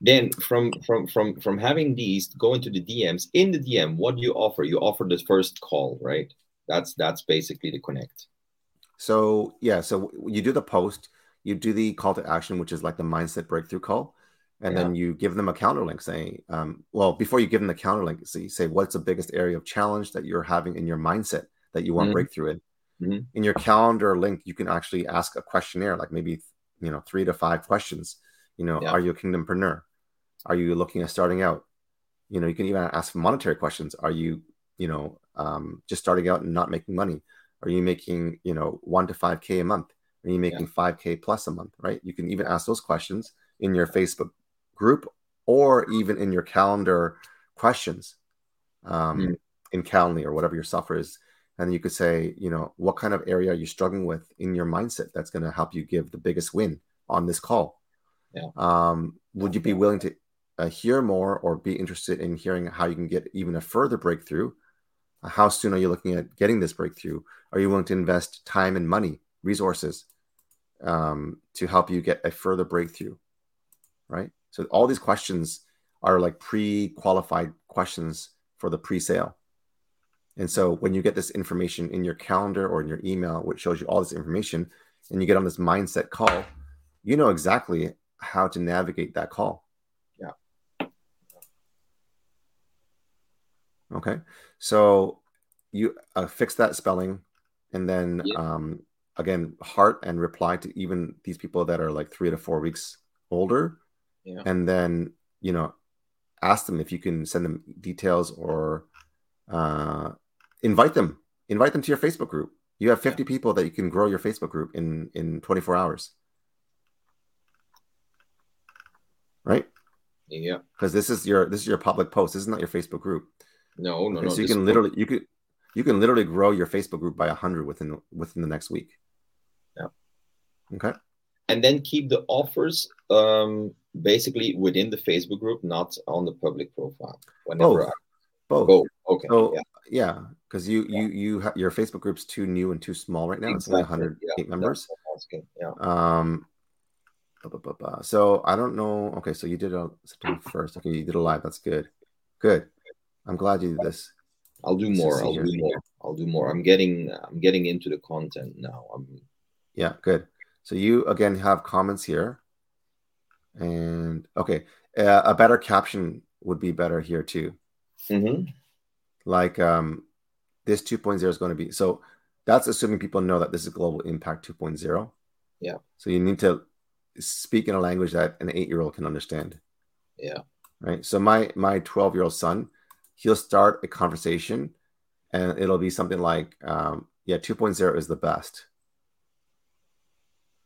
Then from from from from having these, going to the DMs. In the DM, what do you offer? You offer the first call, right? That's that's basically the connect. So yeah, so you do the post, you do the call to action, which is like the mindset breakthrough call, and yeah. then you give them a counter link saying, um, well, before you give them the counter link, so you say what's the biggest area of challenge that you're having in your mindset that you want mm-hmm. breakthrough in. Mm-hmm. In your calendar link, you can actually ask a questionnaire, like maybe you know three to five questions. You know, yeah. are you a kingdompreneur? Are you looking at starting out? You know, you can even ask monetary questions. Are you, you know, um, just starting out and not making money? Are you making, you know, one to 5K a month? Are you making yeah. 5K plus a month, right? You can even ask those questions in your Facebook group or even in your calendar questions um, mm. in Calendly or whatever your software is. And you could say, you know, what kind of area are you struggling with in your mindset that's going to help you give the biggest win on this call? Yeah. Um, would you be willing to uh, hear more or be interested in hearing how you can get even a further breakthrough how soon are you looking at getting this breakthrough? Are you willing to invest time and money, resources um, to help you get a further breakthrough? Right. So all these questions are like pre-qualified questions for the pre-sale. And so when you get this information in your calendar or in your email, which shows you all this information, and you get on this mindset call, you know exactly how to navigate that call. Yeah. Okay. So you uh, fix that spelling and then yeah. um, again, heart and reply to even these people that are like three to four weeks older. Yeah. And then, you know, ask them if you can send them details or uh, invite them, invite them to your Facebook group. You have 50 yeah. people that you can grow your Facebook group in, in 24 hours. Right. Yeah. Because this is your, this is your public post. This is not your Facebook group. No, no, okay, no. So you can literally you could you can literally grow your Facebook group by hundred within within the next week. Yeah. Okay. And then keep the offers um, basically within the Facebook group, not on the public profile. Whenever Both. I... Both. Both. Okay. So, yeah. because you you you ha- your Facebook group's too new and too small right now. Exactly. It's only 108 yeah. members. Yeah. Um. Blah, blah, blah, so I don't know. Okay, so you did a September first. Okay, you did a live. That's good. Good. I'm glad you did this. I'll do more. I'll do more. I'll do more. I'm getting I'm getting into the content now. I'm yeah, good. So you again have comments here, and okay, uh, a better caption would be better here too. Mm-hmm. Like um, this 2.0 is going to be so. That's assuming people know that this is global impact 2.0. Yeah. So you need to speak in a language that an eight year old can understand. Yeah. Right. So my my 12 year old son he'll start a conversation and it'll be something like, um, yeah, 2.0 is the best.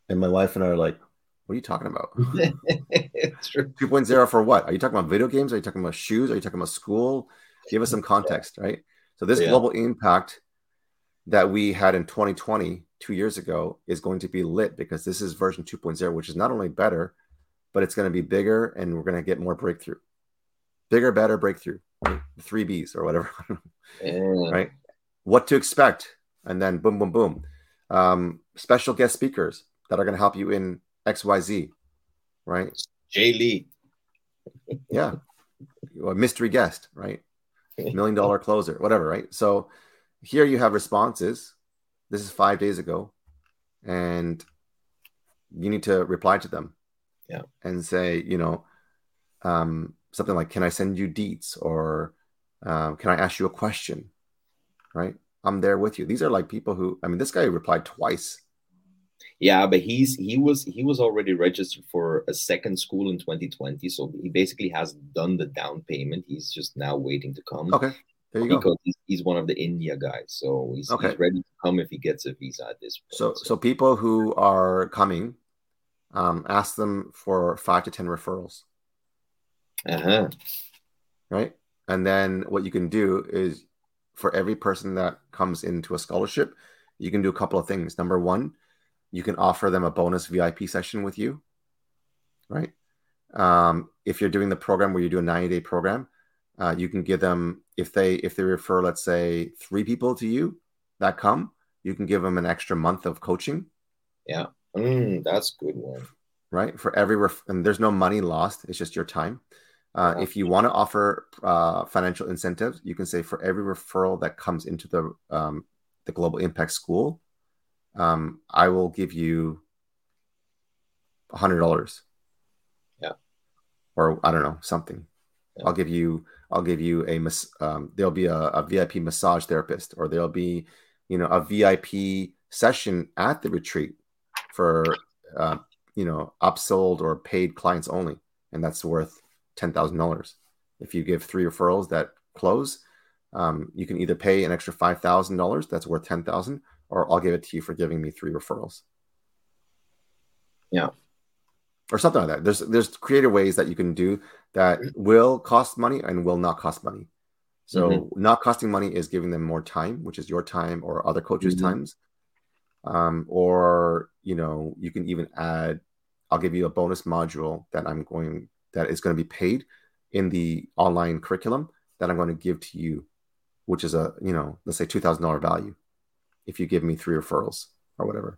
And my wife and I are like, what are you talking about? (laughs) it's true. 2.0 for what? Are you talking about video games? Are you talking about shoes? Are you talking about school? Give us some context, yeah. right? So this yeah. global impact that we had in 2020, two years ago, is going to be lit because this is version 2.0, which is not only better, but it's going to be bigger and we're going to get more breakthrough. Bigger, better, breakthrough three B's or whatever, (laughs) yeah. right? What to expect, and then boom, boom, boom. Um, special guest speakers that are going to help you in X, Y, Z, right? Jay Lee, (laughs) yeah, a mystery guest, right? Million dollar closer, whatever, right? So here you have responses. This is five days ago, and you need to reply to them. Yeah. And say, you know, um, something like, "Can I send you deets?" or um, "Can I ask you a question?" Right? I'm there with you. These are like people who, I mean, this guy replied twice. Yeah, but he's he was he was already registered for a second school in 2020, so he basically has done the down payment. He's just now waiting to come. Okay, there you because go. He's, he's one of the India guys, so he's, Okay. he's ready to come if he gets a visa at this point. So, so people who are coming, um, ask them for five to ten referrals, uh-huh. right? And then what you can do is, for every person that comes into a scholarship, you can do a couple of things. Number one, you can offer them a bonus VIP session with you, right? Um, if you're doing the program where you do a 90 day program, uh, you can give them if they if they refer, let's say, three people to you that come, you can give them an extra month of coaching. Mm, that's good one. right? For every ref- and there's no money lost; it's just your time. Uh, Yeah. If you want to offer uh, financial incentives, you can say for every referral that comes into the um, the Global Impact School, um, I will give you a hundred dollars. Yeah. Or I don't know something. Yeah. I'll give you. I'll give you a. Um, there'll be a, a VIP massage therapist, or there'll be, you know, a VIP session at the retreat for uh, you know upsold or paid clients only and that's worth $10000 if you give three referrals that close um, you can either pay an extra $5000 that's worth 10000 or i'll give it to you for giving me three referrals. Yeah. or something like that. There's there's creative ways that you can do that will cost money and will not cost money. So not costing money is giving them more time which is your time or other coaches Mhm. times. Um, or you know you can even add i'll give you a bonus module that i'm going that is going to be paid in the online curriculum that i'm going to give to you which is a you know let's say $2000 value if you give me three referrals or whatever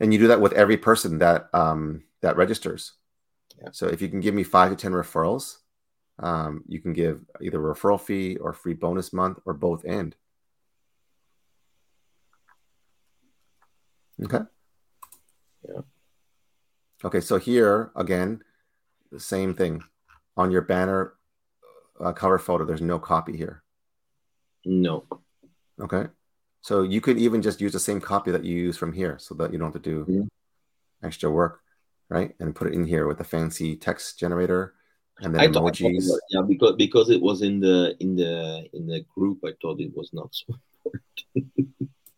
and you do that with every person that um, that registers Yeah. so if you can give me five to ten referrals um, you can give either a referral fee or free bonus month or both end. okay Yeah. okay so here again the same thing on your banner uh, cover photo there's no copy here No. okay so you could even just use the same copy that you use from here so that you don't have to do Mhm. extra work right? And put it in here with a fancy text generator and then thought, I thought emojis. was- yeah, because because it was in the in the in the group, I thought it was not so.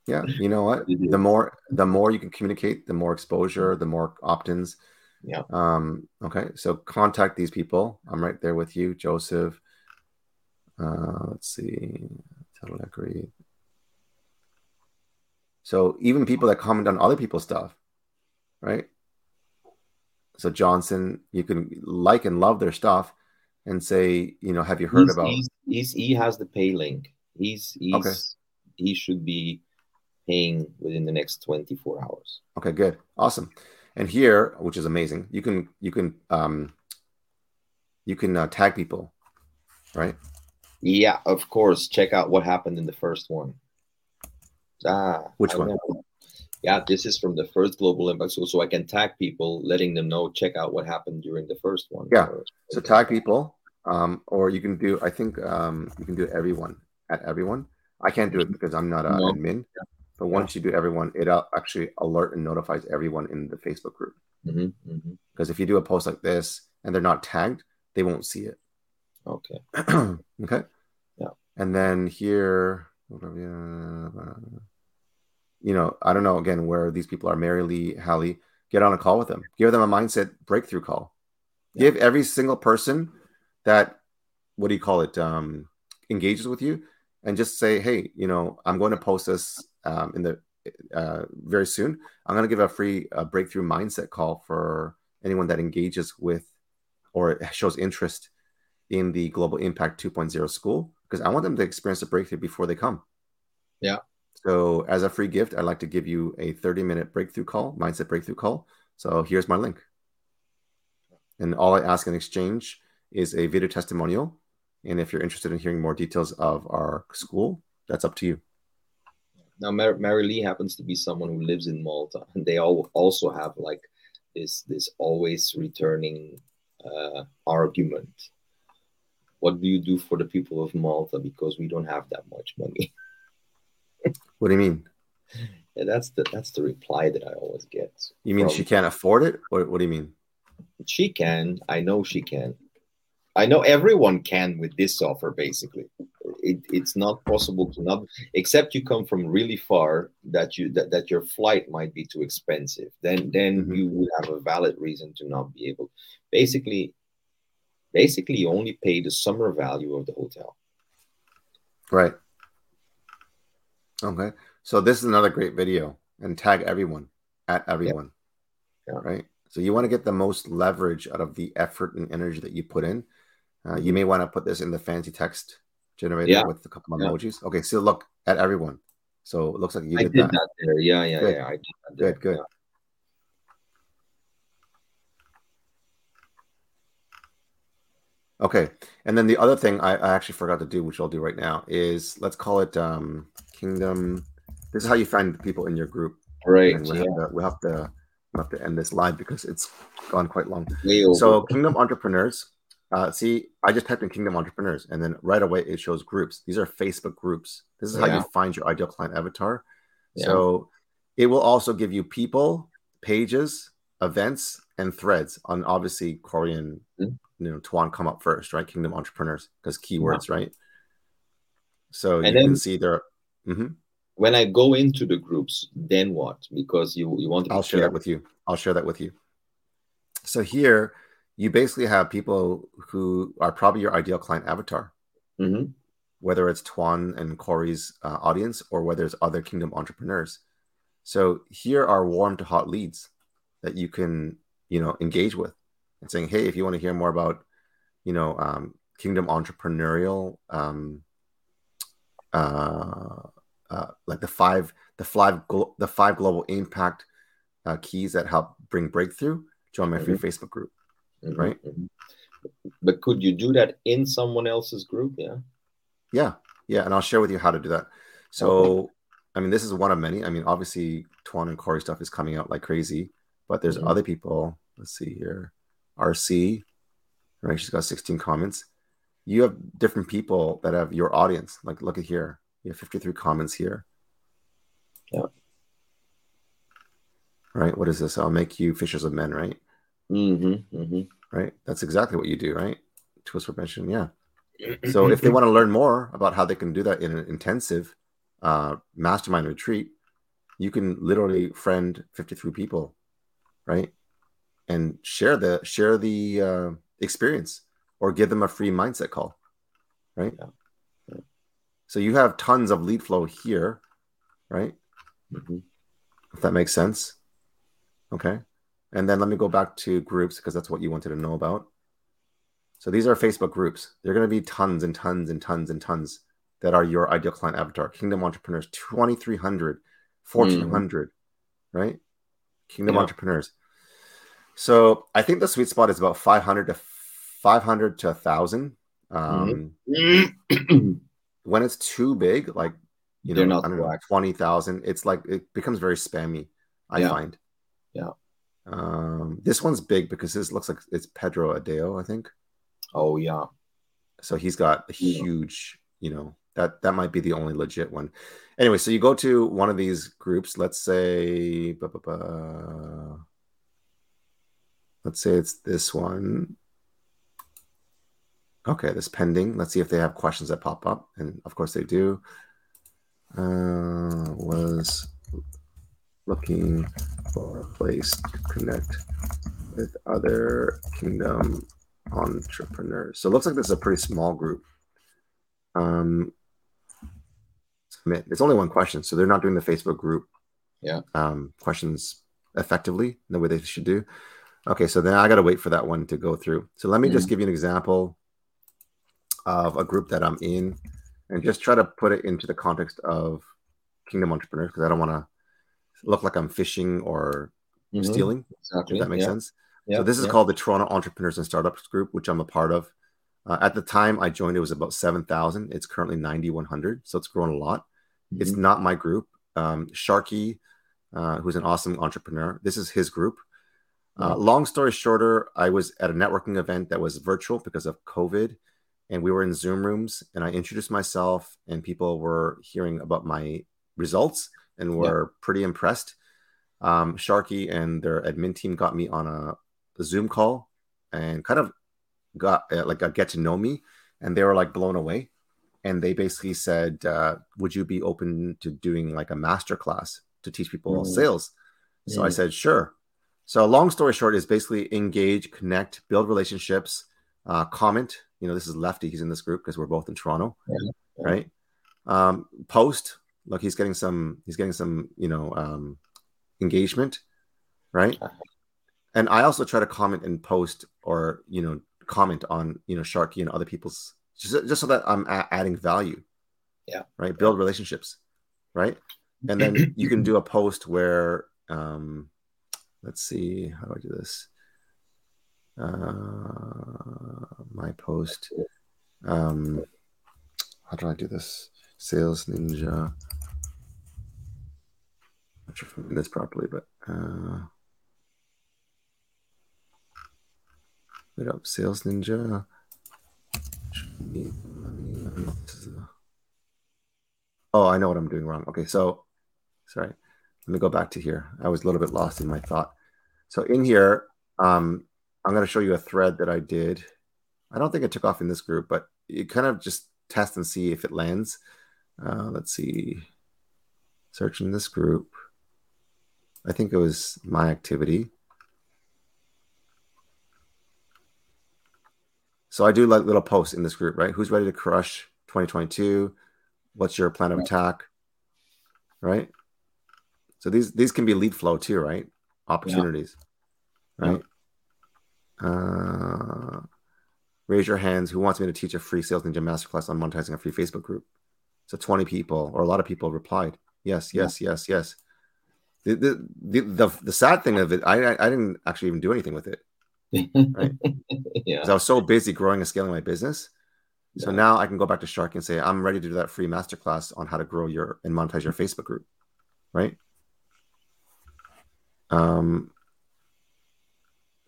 yeah you know what? (laughs) The more the more you can communicate the more exposure the more opt-ins. Yeah. um okay so contact these people. I'm right there with you joseph. Uh let's see. Totally agree so even people that comment on other people's stuff right so johnson you can like and love their stuff and say you know have you heard he's, about he's, he's he has the pay link. He's he's Okay. he should be paying within the next twenty four hours. Okay, good. Awesome. And here, which is amazing, you can you can um you can uh, tag people, right? Yeah, of course. Check out what happened in the first one. Ah, Which I one? know. Yeah, this is from the first global impact. So, so I can tag people, letting them know, check out what happened during the first one. Yeah. Or- So tag people, um, or you can do I think um you can do everyone at everyone. I can't do it because I'm not an No. admin. But once you do everyone, it uh, actually alert and notifies everyone in the Facebook group. Mhm, mhm. Because if you do a post like this and they're not tagged, they won't see it. Okay. (clears throat) okay. Yeah. And then here, you know, I don't know again where these people are. Mary Lee, Hallie, get on a call with them. Give them a mindset breakthrough call. Yeah. Give every single person that, what do you call it, um, engages with you, and just say, hey, you know, I'm going to post this um, in the uh, very soon. I'm going to give a free uh, breakthrough mindset call for anyone that engages with or shows interest in the Global Impact 2.0 school because I want them to experience the breakthrough before they come. Yeah. So, as a free gift, I'd like to give you a 30 minute breakthrough call, mindset breakthrough call. So, here's my link. And all I ask in exchange is a video testimonial. And if you're interested in hearing more details of our school, that's up to you. Now, Mar- Mary Lee happens to be someone who lives in Malta, and they all also have like this this always returning uh, argument. What do you do for the people of Malta because we don't have that much money? (laughs) what do you mean? Yeah, that's the that's the reply that I always get. You mean from, she can't afford it? What What do you mean? She can. I know she can. I know everyone can with this offer. Basically, it, it's not possible to not, except you come from really far that you that, that your flight might be too expensive. Then then mm-hmm. you would have a valid reason to not be able. Basically, basically you only pay the summer value of the hotel. Right. Okay. So this is another great video and tag everyone at everyone. Yeah. yeah. Right. So you want to get the most leverage out of the effort and energy that you put in. Uh, you may want to put this in the fancy text generator yeah. with a couple of emojis. Okay. So look at everyone. So it looks like you did, did that. that. there. Yeah. Yeah. Good. Yeah. I did that there. Good. Good. Okay. And then the other thing I, I, actually forgot to do, which I'll do right now, is let's call it um, Kingdom. This is how you find people in your group. Right. And we yeah. have to we have to we have to end this live because it's gone quite long. So Kingdom Entrepreneurs. Uh, see, I just typed in Kingdom Entrepreneurs, and then right away it shows groups. These are Facebook groups. This is how yeah. you find your ideal client avatar. Yeah. So it will also give you people, pages, events, and threads on obviously Korean mm-hmm you know Tuan come up first, right? Kingdom entrepreneurs because keywords, yeah. right? So and you then, can see there. Mm-hmm. When I go into the groups, then what? Because you you want to. I'll share that with you. I'll share that with you. So here, you basically have people who are probably your ideal client avatar. Mm-hmm. Whether it's Tuan and Corey's uh, audience or whether it's other Kingdom entrepreneurs. So here are warm to hot leads that you can, you know, engage with and saying, hey, if you want to hear more about, you know, um, kingdom entrepreneurial, um, uh, uh, like the five, the five, glo- the five global impact uh, keys that help bring breakthrough, join my free mm-hmm. Facebook group, mm-hmm. right? Mm-hmm. But could you do that in someone else's group? Yeah. Yeah, yeah, and I'll share with you how to do that. So, okay. I mean, this is one of many. I mean, obviously, Tuan and Corey stuff is coming out like crazy, but there's mm-hmm. other people. Let's see here. RC, right? She's got 16 comments. You have different people that have your audience. Like, look at here. You have 53 comments here. Yeah. Right. What is this? I'll make you fishers of men, right? Mm-hmm. mm-hmm. Right. That's exactly what you do, right? Twist prevention. Yeah. (clears throat) so if they want to learn more about how they can do that in an intensive uh, mastermind retreat, you can literally friend 53 people, right? and share the share the uh, experience or give them a free mindset call right yeah. Yeah. so you have tons of lead flow here right mm-hmm. if that makes sense okay and then let me go back to groups because that's what you wanted to know about so these are facebook groups they're going to be tons and tons and tons and tons that are your ideal client avatar kingdom entrepreneurs 2300 1400 mm-hmm. right kingdom yeah. entrepreneurs so I think the sweet spot is about 500 to 500 to 1,000. Um, mm-hmm. (clears throat) when it's too big, like, you They're know, I don't know, 20,000, it's like, it becomes very spammy, I yeah. find. Yeah. Um, this one's big because this looks like it's Pedro Adao, I think. Oh, yeah. So he's got a huge, you know, that that might be the only legit one. Anyway, so you go to one of these groups, let's say, Let's say it's this one. Okay, this pending. Let's see if they have questions that pop up. And of course they do. Uh, was looking for a place to connect with other kingdom entrepreneurs. So it looks like this is a pretty small group. Um, submit. It's only one question, so they're not doing the Facebook group. Yeah. Um, questions effectively the way they should do. Okay, so then I got to wait for that one to go through. So let me mm-hmm. just give you an example of a group that I'm in and just try to put it into the context of Kingdom Entrepreneurs because I don't want to look like I'm fishing or mm-hmm. stealing. Exactly. If that makes yeah. sense. Yeah. So this is yeah. called the Toronto Entrepreneurs and Startups Group, which I'm a part of. Uh, at the time I joined, it was about 7,000. It's currently 9,100. So it's grown a lot. Mm-hmm. It's not my group. Um, Sharky, uh, who's an awesome entrepreneur, this is his group. Uh, long story shorter, I was at a networking event that was virtual because of COVID, and we were in Zoom rooms. And I introduced myself, and people were hearing about my results and were yeah. pretty impressed. Um, Sharky and their admin team got me on a, a Zoom call and kind of got uh, like a get to know me, and they were like blown away. And they basically said, uh, "Would you be open to doing like a master class to teach people mm. sales?" So mm. I said, "Sure." So, long story short, is basically engage, connect, build relationships, uh, comment. You know, this is Lefty. He's in this group because we're both in Toronto, yeah. right? Um, post. Look, he's getting some. He's getting some. You know, um, engagement, right? And I also try to comment and post, or you know, comment on you know Sharky and other people's just, just so that I'm a- adding value. Yeah. Right. Build relationships. Right. And then you can do a post where um, let's see how do I do this? Uh, my post. Um, how do I do this? Sales Ninja. Not sure if I'm doing this properly, but uh, wait up, Sales Ninja. Oh, I know what I'm doing wrong. Okay, so sorry. Let me go back to here. I was a little bit lost in my thought. So in here, um, I'm going to show you a thread that I did. I don't think it took off in this group, but you kind of just test and see if it lands. Uh, let's see. Search in this group. I think it was my activity. So I do like little posts in this group, right? Who's ready to crush 2022? What's your plan of attack? Right? So these these can be lead flow too, right? Opportunities, yeah. right? Yeah. Uh, raise your hands. Who wants me to teach a free sales ninja masterclass on monetizing a free Facebook group? So 20 people or a lot of people replied, yes, yes, yeah. yes, yes. The, the, the, the, the, sad thing of it, I, I, didn't actually even do anything with it. Right. (laughs) yeah. I was so busy growing and scaling my business. So yeah. now I can go back to Shark and say, I'm ready to do that free masterclass on how to grow your and monetize your Facebook group. Right. Um,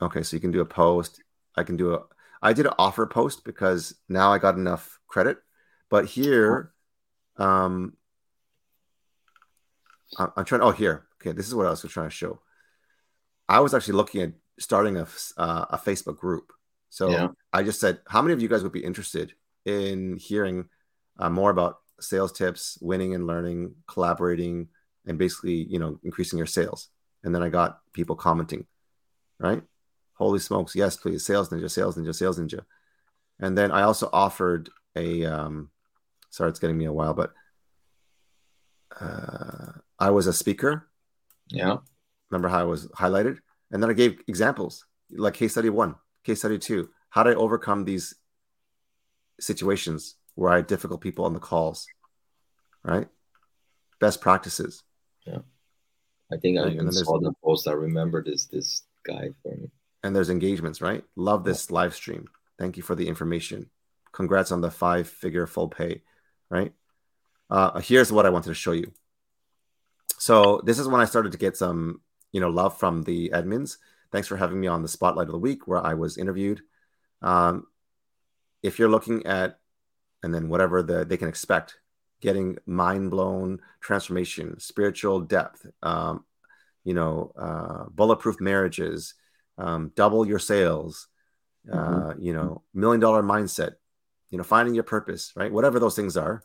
okay, so you can do a post. I can do a. I did an offer post because now I got enough credit. But here, um, I'm trying. Oh, here. Okay, this is what I was trying to show. I was actually looking at starting a uh, a Facebook group. So yeah. I just said, how many of you guys would be interested in hearing uh, more about sales tips, winning and learning, collaborating, and basically, you know, increasing your sales? and then I got people commenting, right? Holy smokes, yes, please, sales ninja, sales ninja, sales ninja. And then I also offered a um sorry, it's getting me a while, but uh, I was a speaker. Yeah. Remember how I was highlighted? And then I gave examples like case study one, case study two. How did I overcome these situations where I had difficult people on the calls? Right? Best practices. Yeah. I think I even saw the post. I remember this this guy from. And there's engagements, right? Love this live stream. Thank you for the information. Congrats on the five figure full pay, right? Uh, here's what I wanted to show you. So this is when I started to get some, you know, love from the admins. Thanks for having me on the spotlight of the week where I was interviewed. Um, if you're looking at, and then whatever the, they can expect getting mind blown transformation, spiritual depth, um, you know, uh, bulletproof marriages, um, double your sales, uh, mm-hmm. you know, million dollar mindset, you know, finding your purpose, right? Whatever those things are.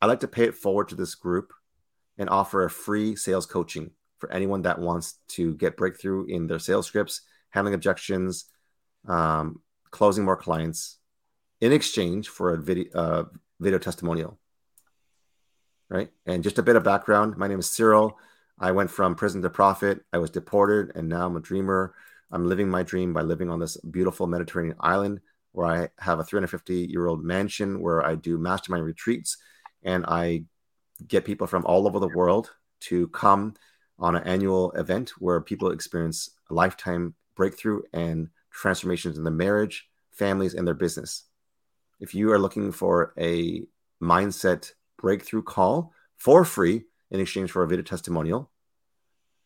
I like to pay it forward to this group and offer a free sales coaching for anyone that wants to get breakthrough in their sales scripts, handling objections, um, closing more clients in exchange for a video, uh, video testimonial right? And just a bit of background my name is Cyril. I went from prison to profit. I was deported, and now I'm a dreamer. I'm living my dream by living on this beautiful Mediterranean island where I have a 350 year old mansion where I do mastermind retreats and I get people from all over the world to come on an annual event where people experience a lifetime breakthrough and transformations in their marriage, families, and their business. If you are looking for a mindset breakthrough call for free in exchange for a video testimonial,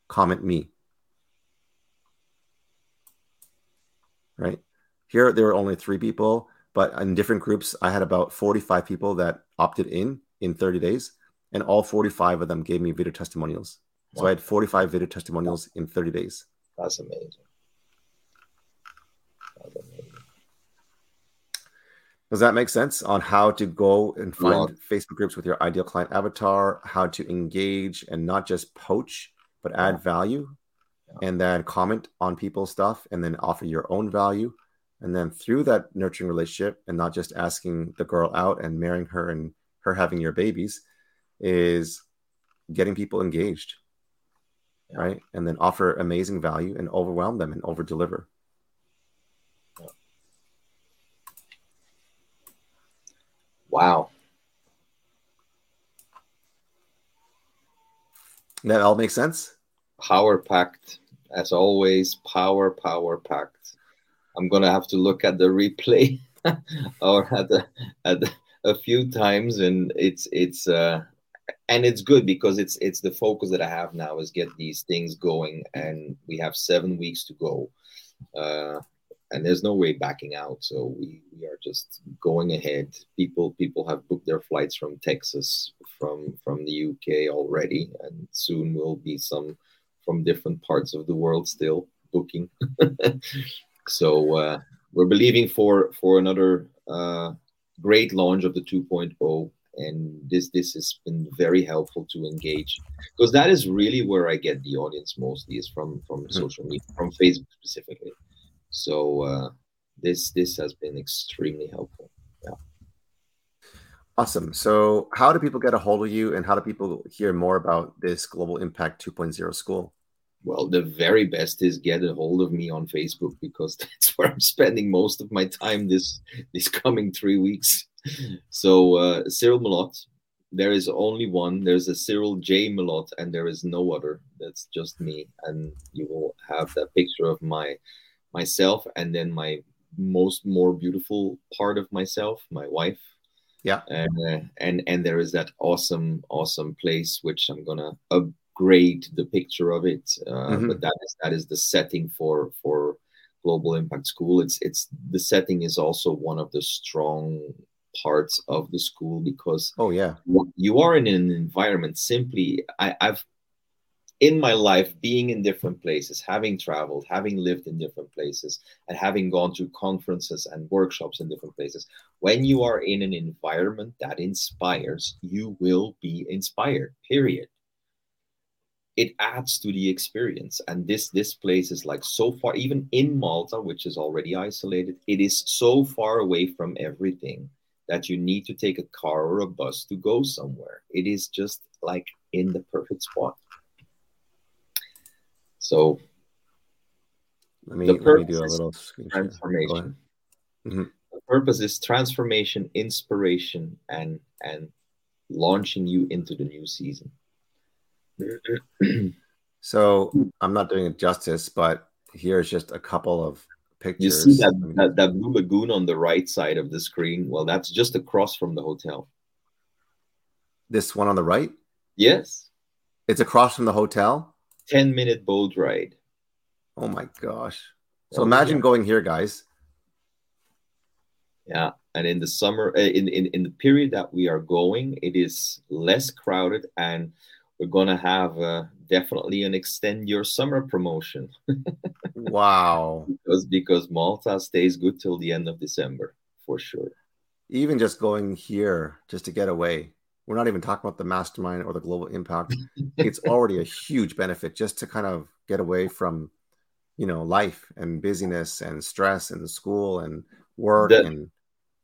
comment me. Right? Here, there were only three people, but in different groups, I had about 45 people that opted in in 30 days, and all 45 of them gave me video testimonials. Wow. So I had 45 video testimonials in 30 days. That's amazing. That's amazing. Does that make sense on how to go and find Facebook groups with your ideal client avatar, how to engage and not just poach, but add value. And then comment on people's stuff and then offer your own value? And then through that nurturing relationship and not just asking the girl out and marrying her and her having your babies, is getting people engaged, yeah. right? And then offer amazing value and overwhelm them and over deliver. Wow. That all makes sense? Power packed, as always. Power, power packed. I'm gonna have to look at the replay (laughs) or at the, at the, a few times, and it's it's uh, and it's good because it's it's the focus that I have now is get these things going, and we have seven weeks to go. Uh, and there's no way backing out. So we, we are just going ahead. People people have booked their flights from Texas, from from the UK already, and soon will be some from different parts of the world still booking. (laughs) so uh, we're believing for for another uh, great launch of the 2.0 and this this has been very helpful to engage because that is really where i get the audience mostly is from from mm-hmm. social media from facebook specifically so uh, this this has been extremely helpful. Yeah. Awesome. So how do people get a hold of you and how do people hear more about this Global Impact 2.0 school? Well, the very best is get a hold of me on Facebook because (laughs) that's where I'm spending most of my time this this coming three weeks. So uh, Cyril Melotte, there is only one. There's a Cyril J Melotte, and there is no other. That's just me, and you will have that picture of my myself and then my most more beautiful part of myself my wife yeah and uh, and and there is that awesome awesome place which i'm gonna upgrade the picture of it uh, mm-hmm. but that is that is the setting for for global impact school. It's it's the setting is also one of the strong parts of the school because oh yeah. you are in an environment simply I, i've in my life being in different places having traveled having lived in different places and having gone to conferences and workshops in different places when you are in an environment that inspires you will be inspired period it adds to the experience and this this place is like so far even in malta which is already isolated it is so far away from everything that you need to take a car or a bus to go somewhere it is just like in the perfect spot so let me, the let me do a little transformation. Mm-hmm. The purpose is transformation, inspiration, and and launching you into the new season. (clears throat) so I'm not doing it justice, but here's just a couple of pictures. You see that, that, that blue lagoon on the right side of the screen? Well, that's just across from the hotel. This one on the right? Yes. It's across from the hotel? 10 minute boat ride. Oh my gosh. So oh, imagine yeah. going here, guys. Yeah. And in the summer, uh, in, in, in the period that we are going, it is less crowded and we're going to have uh, definitely an extend your summer promotion. (laughs) wow. Because, because Malta stays good till the end of December for sure. Even just going here just to get away we're not even talking about the mastermind or the global impact. (laughs) it's already a huge benefit just to kind of get away from, you know, life and busyness and stress and school and work the, and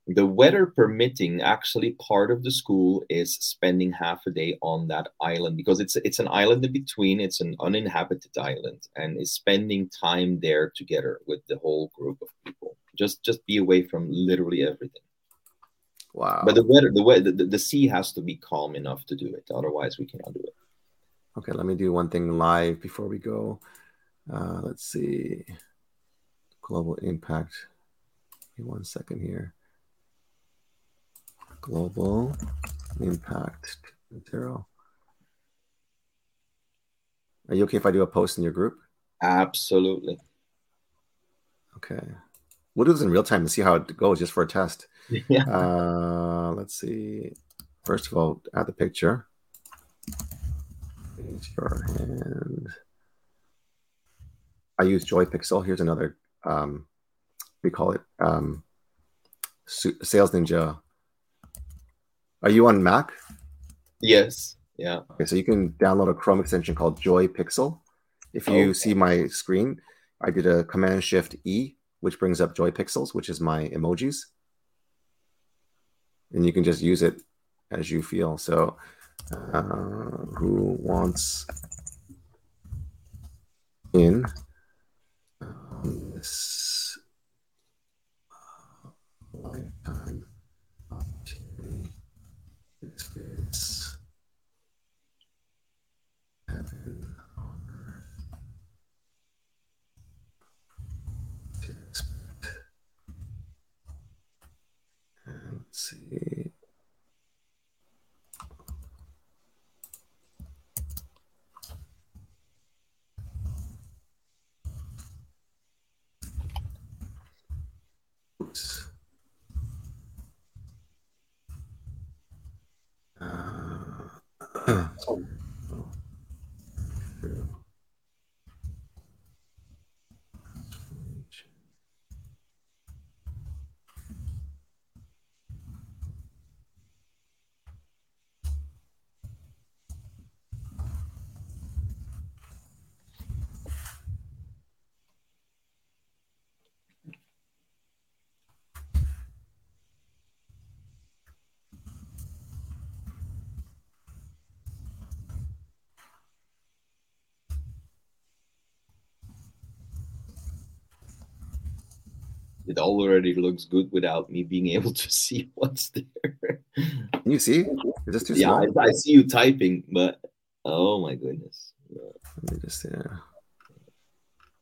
the weather permitting actually part of the school is spending half a day on that island because it's it's an island in between it's an uninhabited island and is spending time there together with the whole group of people just just be away from literally everything Wow. But the weather, the way the, the sea has to be calm enough to do it. Otherwise, we cannot do it. Okay, let me do one thing live before we go. Uh, let's see. Global impact. Give me one second here. Global impact zero. Are you okay if I do a post in your group? Absolutely. Okay. we'll do this in real time and see how it goes just for a test. (laughs) Yeah. Uh, let's see. First of all, add the picture. Raise your hand. I use Joy Pixel. Here's another, um, we call it um, Sales Ninja. Are you on Mac? Yes. Yeah. Okay, so you can download a Chrome extension called Joy Pixel. If you Okay. see my screen, I did a Command Shift E, which brings up Joy Pixels, which is my emojis. And you can just use it as you feel. So, uh, who wants in this uh, lifetime opportunity experience heaven on earth to expect. And let's see. Oops. Uh, It already looks good without me being able to (laughs) see what's there. Can you see? Is this too yeah, small? I, I see you typing, but oh my goodness. Let me just yeah.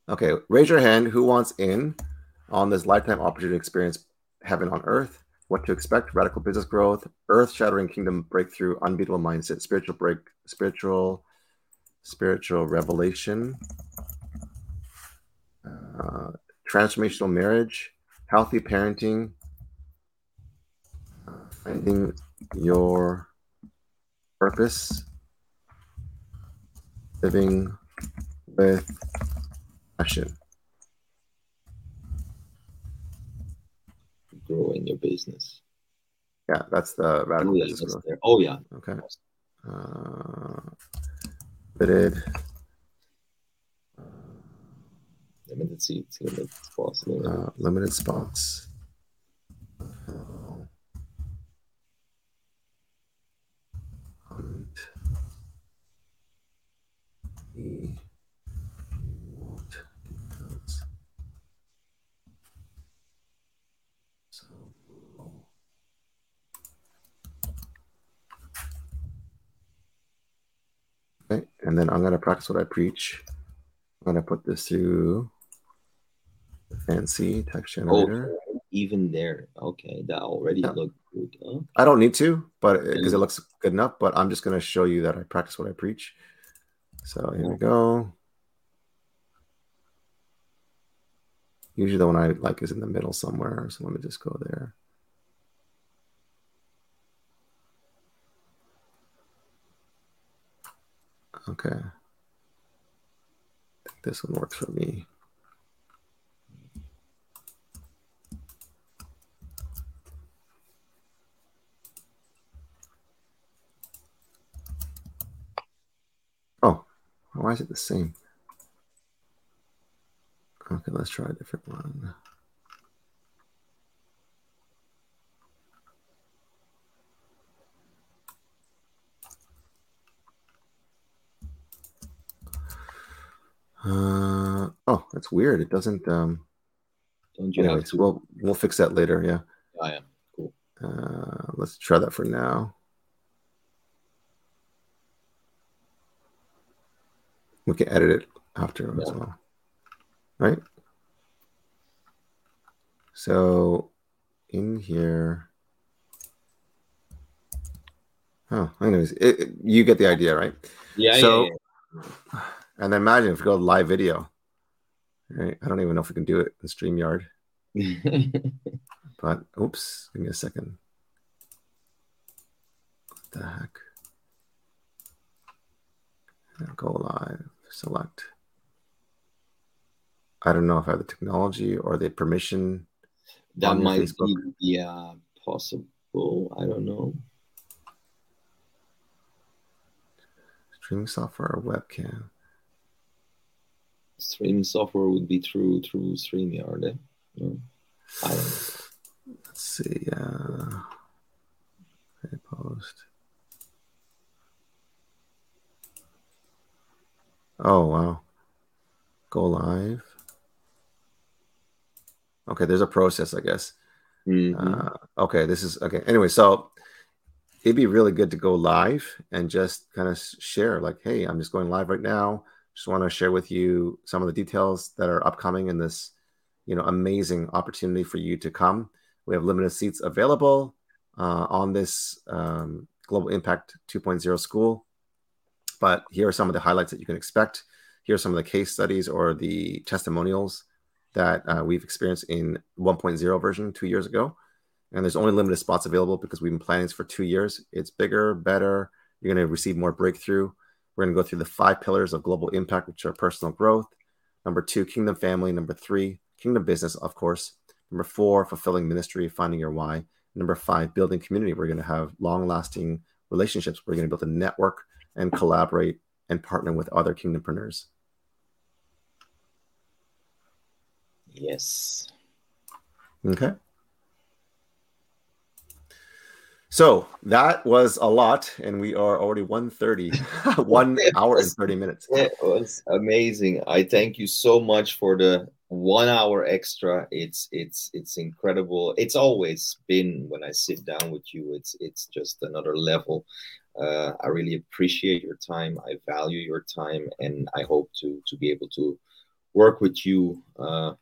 Okay, raise your hand. Who wants in on this lifetime opportunity experience heaven on earth? What to expect? Radical business growth, earth-shattering kingdom breakthrough, unbeatable mindset, spiritual break, spiritual, spiritual revelation, uh, transformational marriage, healthy parenting, uh, finding your purpose, living with passion. Growing your business. Yeah, that's the Oh yeah, business that's growth. there. Oh yeah. Okay. Uh, limited. Limited seats, limited spots, limited. Uh, limited spots. Okay, and then I'm going to practice what I preach. I'm going to put this through fancy text oh, even there. Okay, that already Yeah. looked good. Huh? I don't need to, but because it Mm. looks good enough. But I'm just going to show you that I practice what I preach. So here we go. Usually the one I like is in the middle somewhere. So let me just go there. Okay. This one works for me. Oh, why is it the same? Okay, let's try a different one. Uh, oh, that's weird. It doesn't. Um, Don't you have anyways, to? we'll we'll fix that later. Yeah. Oh, yeah. Cool. Uh, let's try that for now. We can edit it after as well. Right? So in here. Oh, anyways, it, it- you get the idea, right? Yeah, So- yeah, yeah. And then imagine if we go live video. Right? I don't even know if we can do it in StreamYard. (laughs) but oops, give me a second. What the heck? Go live, select. I don't know if I have the technology or the permission. That might Facebook. be yeah, possible. I don't know. Streaming software or webcam? Streaming software would be through through StreamYard. Eh? No, I don't know. Let's see. Uh, I post. Oh wow. Go live. Okay, there's a process, I guess. Mm-hmm. Uh, okay, this is okay. Anyway, so it'd be really good to go live and just kind of share, like, hey, I'm just going live right now. Just want to share with you some of the details that are upcoming in this, you know, amazing opportunity for you to come. We have limited seats available uh, on this um, Global Impact 2.0 school. But here are some of the highlights that you can expect. Here are some of the case studies or the testimonials that uh, we've experienced in 1.0 version two years ago. And there's only limited spots available because we've been planning this for two years. It's bigger, better. You're going to receive more breakthrough. We're going to go through the five pillars of global impact, which are personal growth. Number two, kingdom family. Number three, kingdom business, of course. Number four, fulfilling ministry, finding your why. Number five, building community. We're going to have long lasting relationships. We're going to build a network and collaborate and partner with other kingdompreneurs. Yes. Okay. So that was a lot, and we are already 130, one (laughs) (laughs) hour and 30 minutes. It was amazing. I thank you so much for the one hour extra. It's it's it's incredible. It's always been when I sit down with you, it's it's just another level. Uh, I really appreciate your time. I value your time, and I hope to to be able to work with you uh,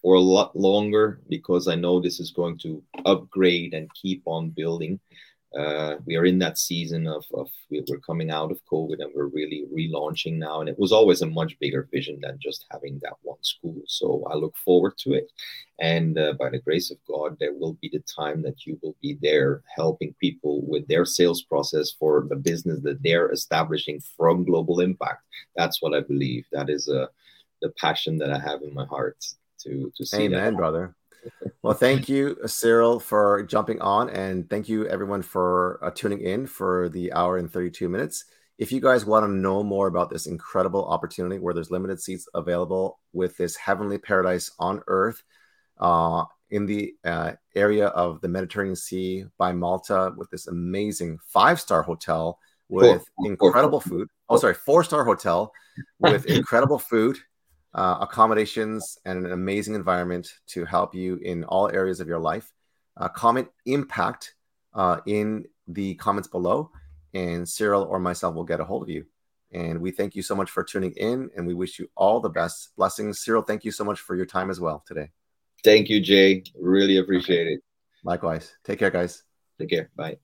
for a lot longer because I know this is going to upgrade and keep on building. Uh, we are in that season of, of we're coming out of COVID and we're really relaunching now. And it was always a much bigger vision than just having that one school. So I look forward to it. And uh, by the grace of God, there will be the time that you will be there helping people with their sales process for the business that they're establishing from Global Impact. That's what I believe. That is a, uh, the passion that I have in my heart to to see Amen, that. brother. Well, thank you, Cyril, for jumping on, and thank you everyone for uh, tuning in for the hour and 32 minutes. If you guys want to know more about this incredible opportunity where there's limited seats available with this heavenly paradise on earth uh, in the uh, area of the Mediterranean Sea by Malta with this amazing five star hotel with four, incredible four, food. Oh, sorry, four star hotel with (laughs) incredible food uh, accommodations, and an amazing environment to help you in all areas of your life. Uh, comment impact uh, in the comments below, and Cyril or myself will get a hold of you. And we thank you so much for tuning in, and we wish you all the best blessings. Cyril, thank you so much for your time as well today. Thank you, Jay. Really appreciate it. Likewise. Take care, guys. Take care. Bye.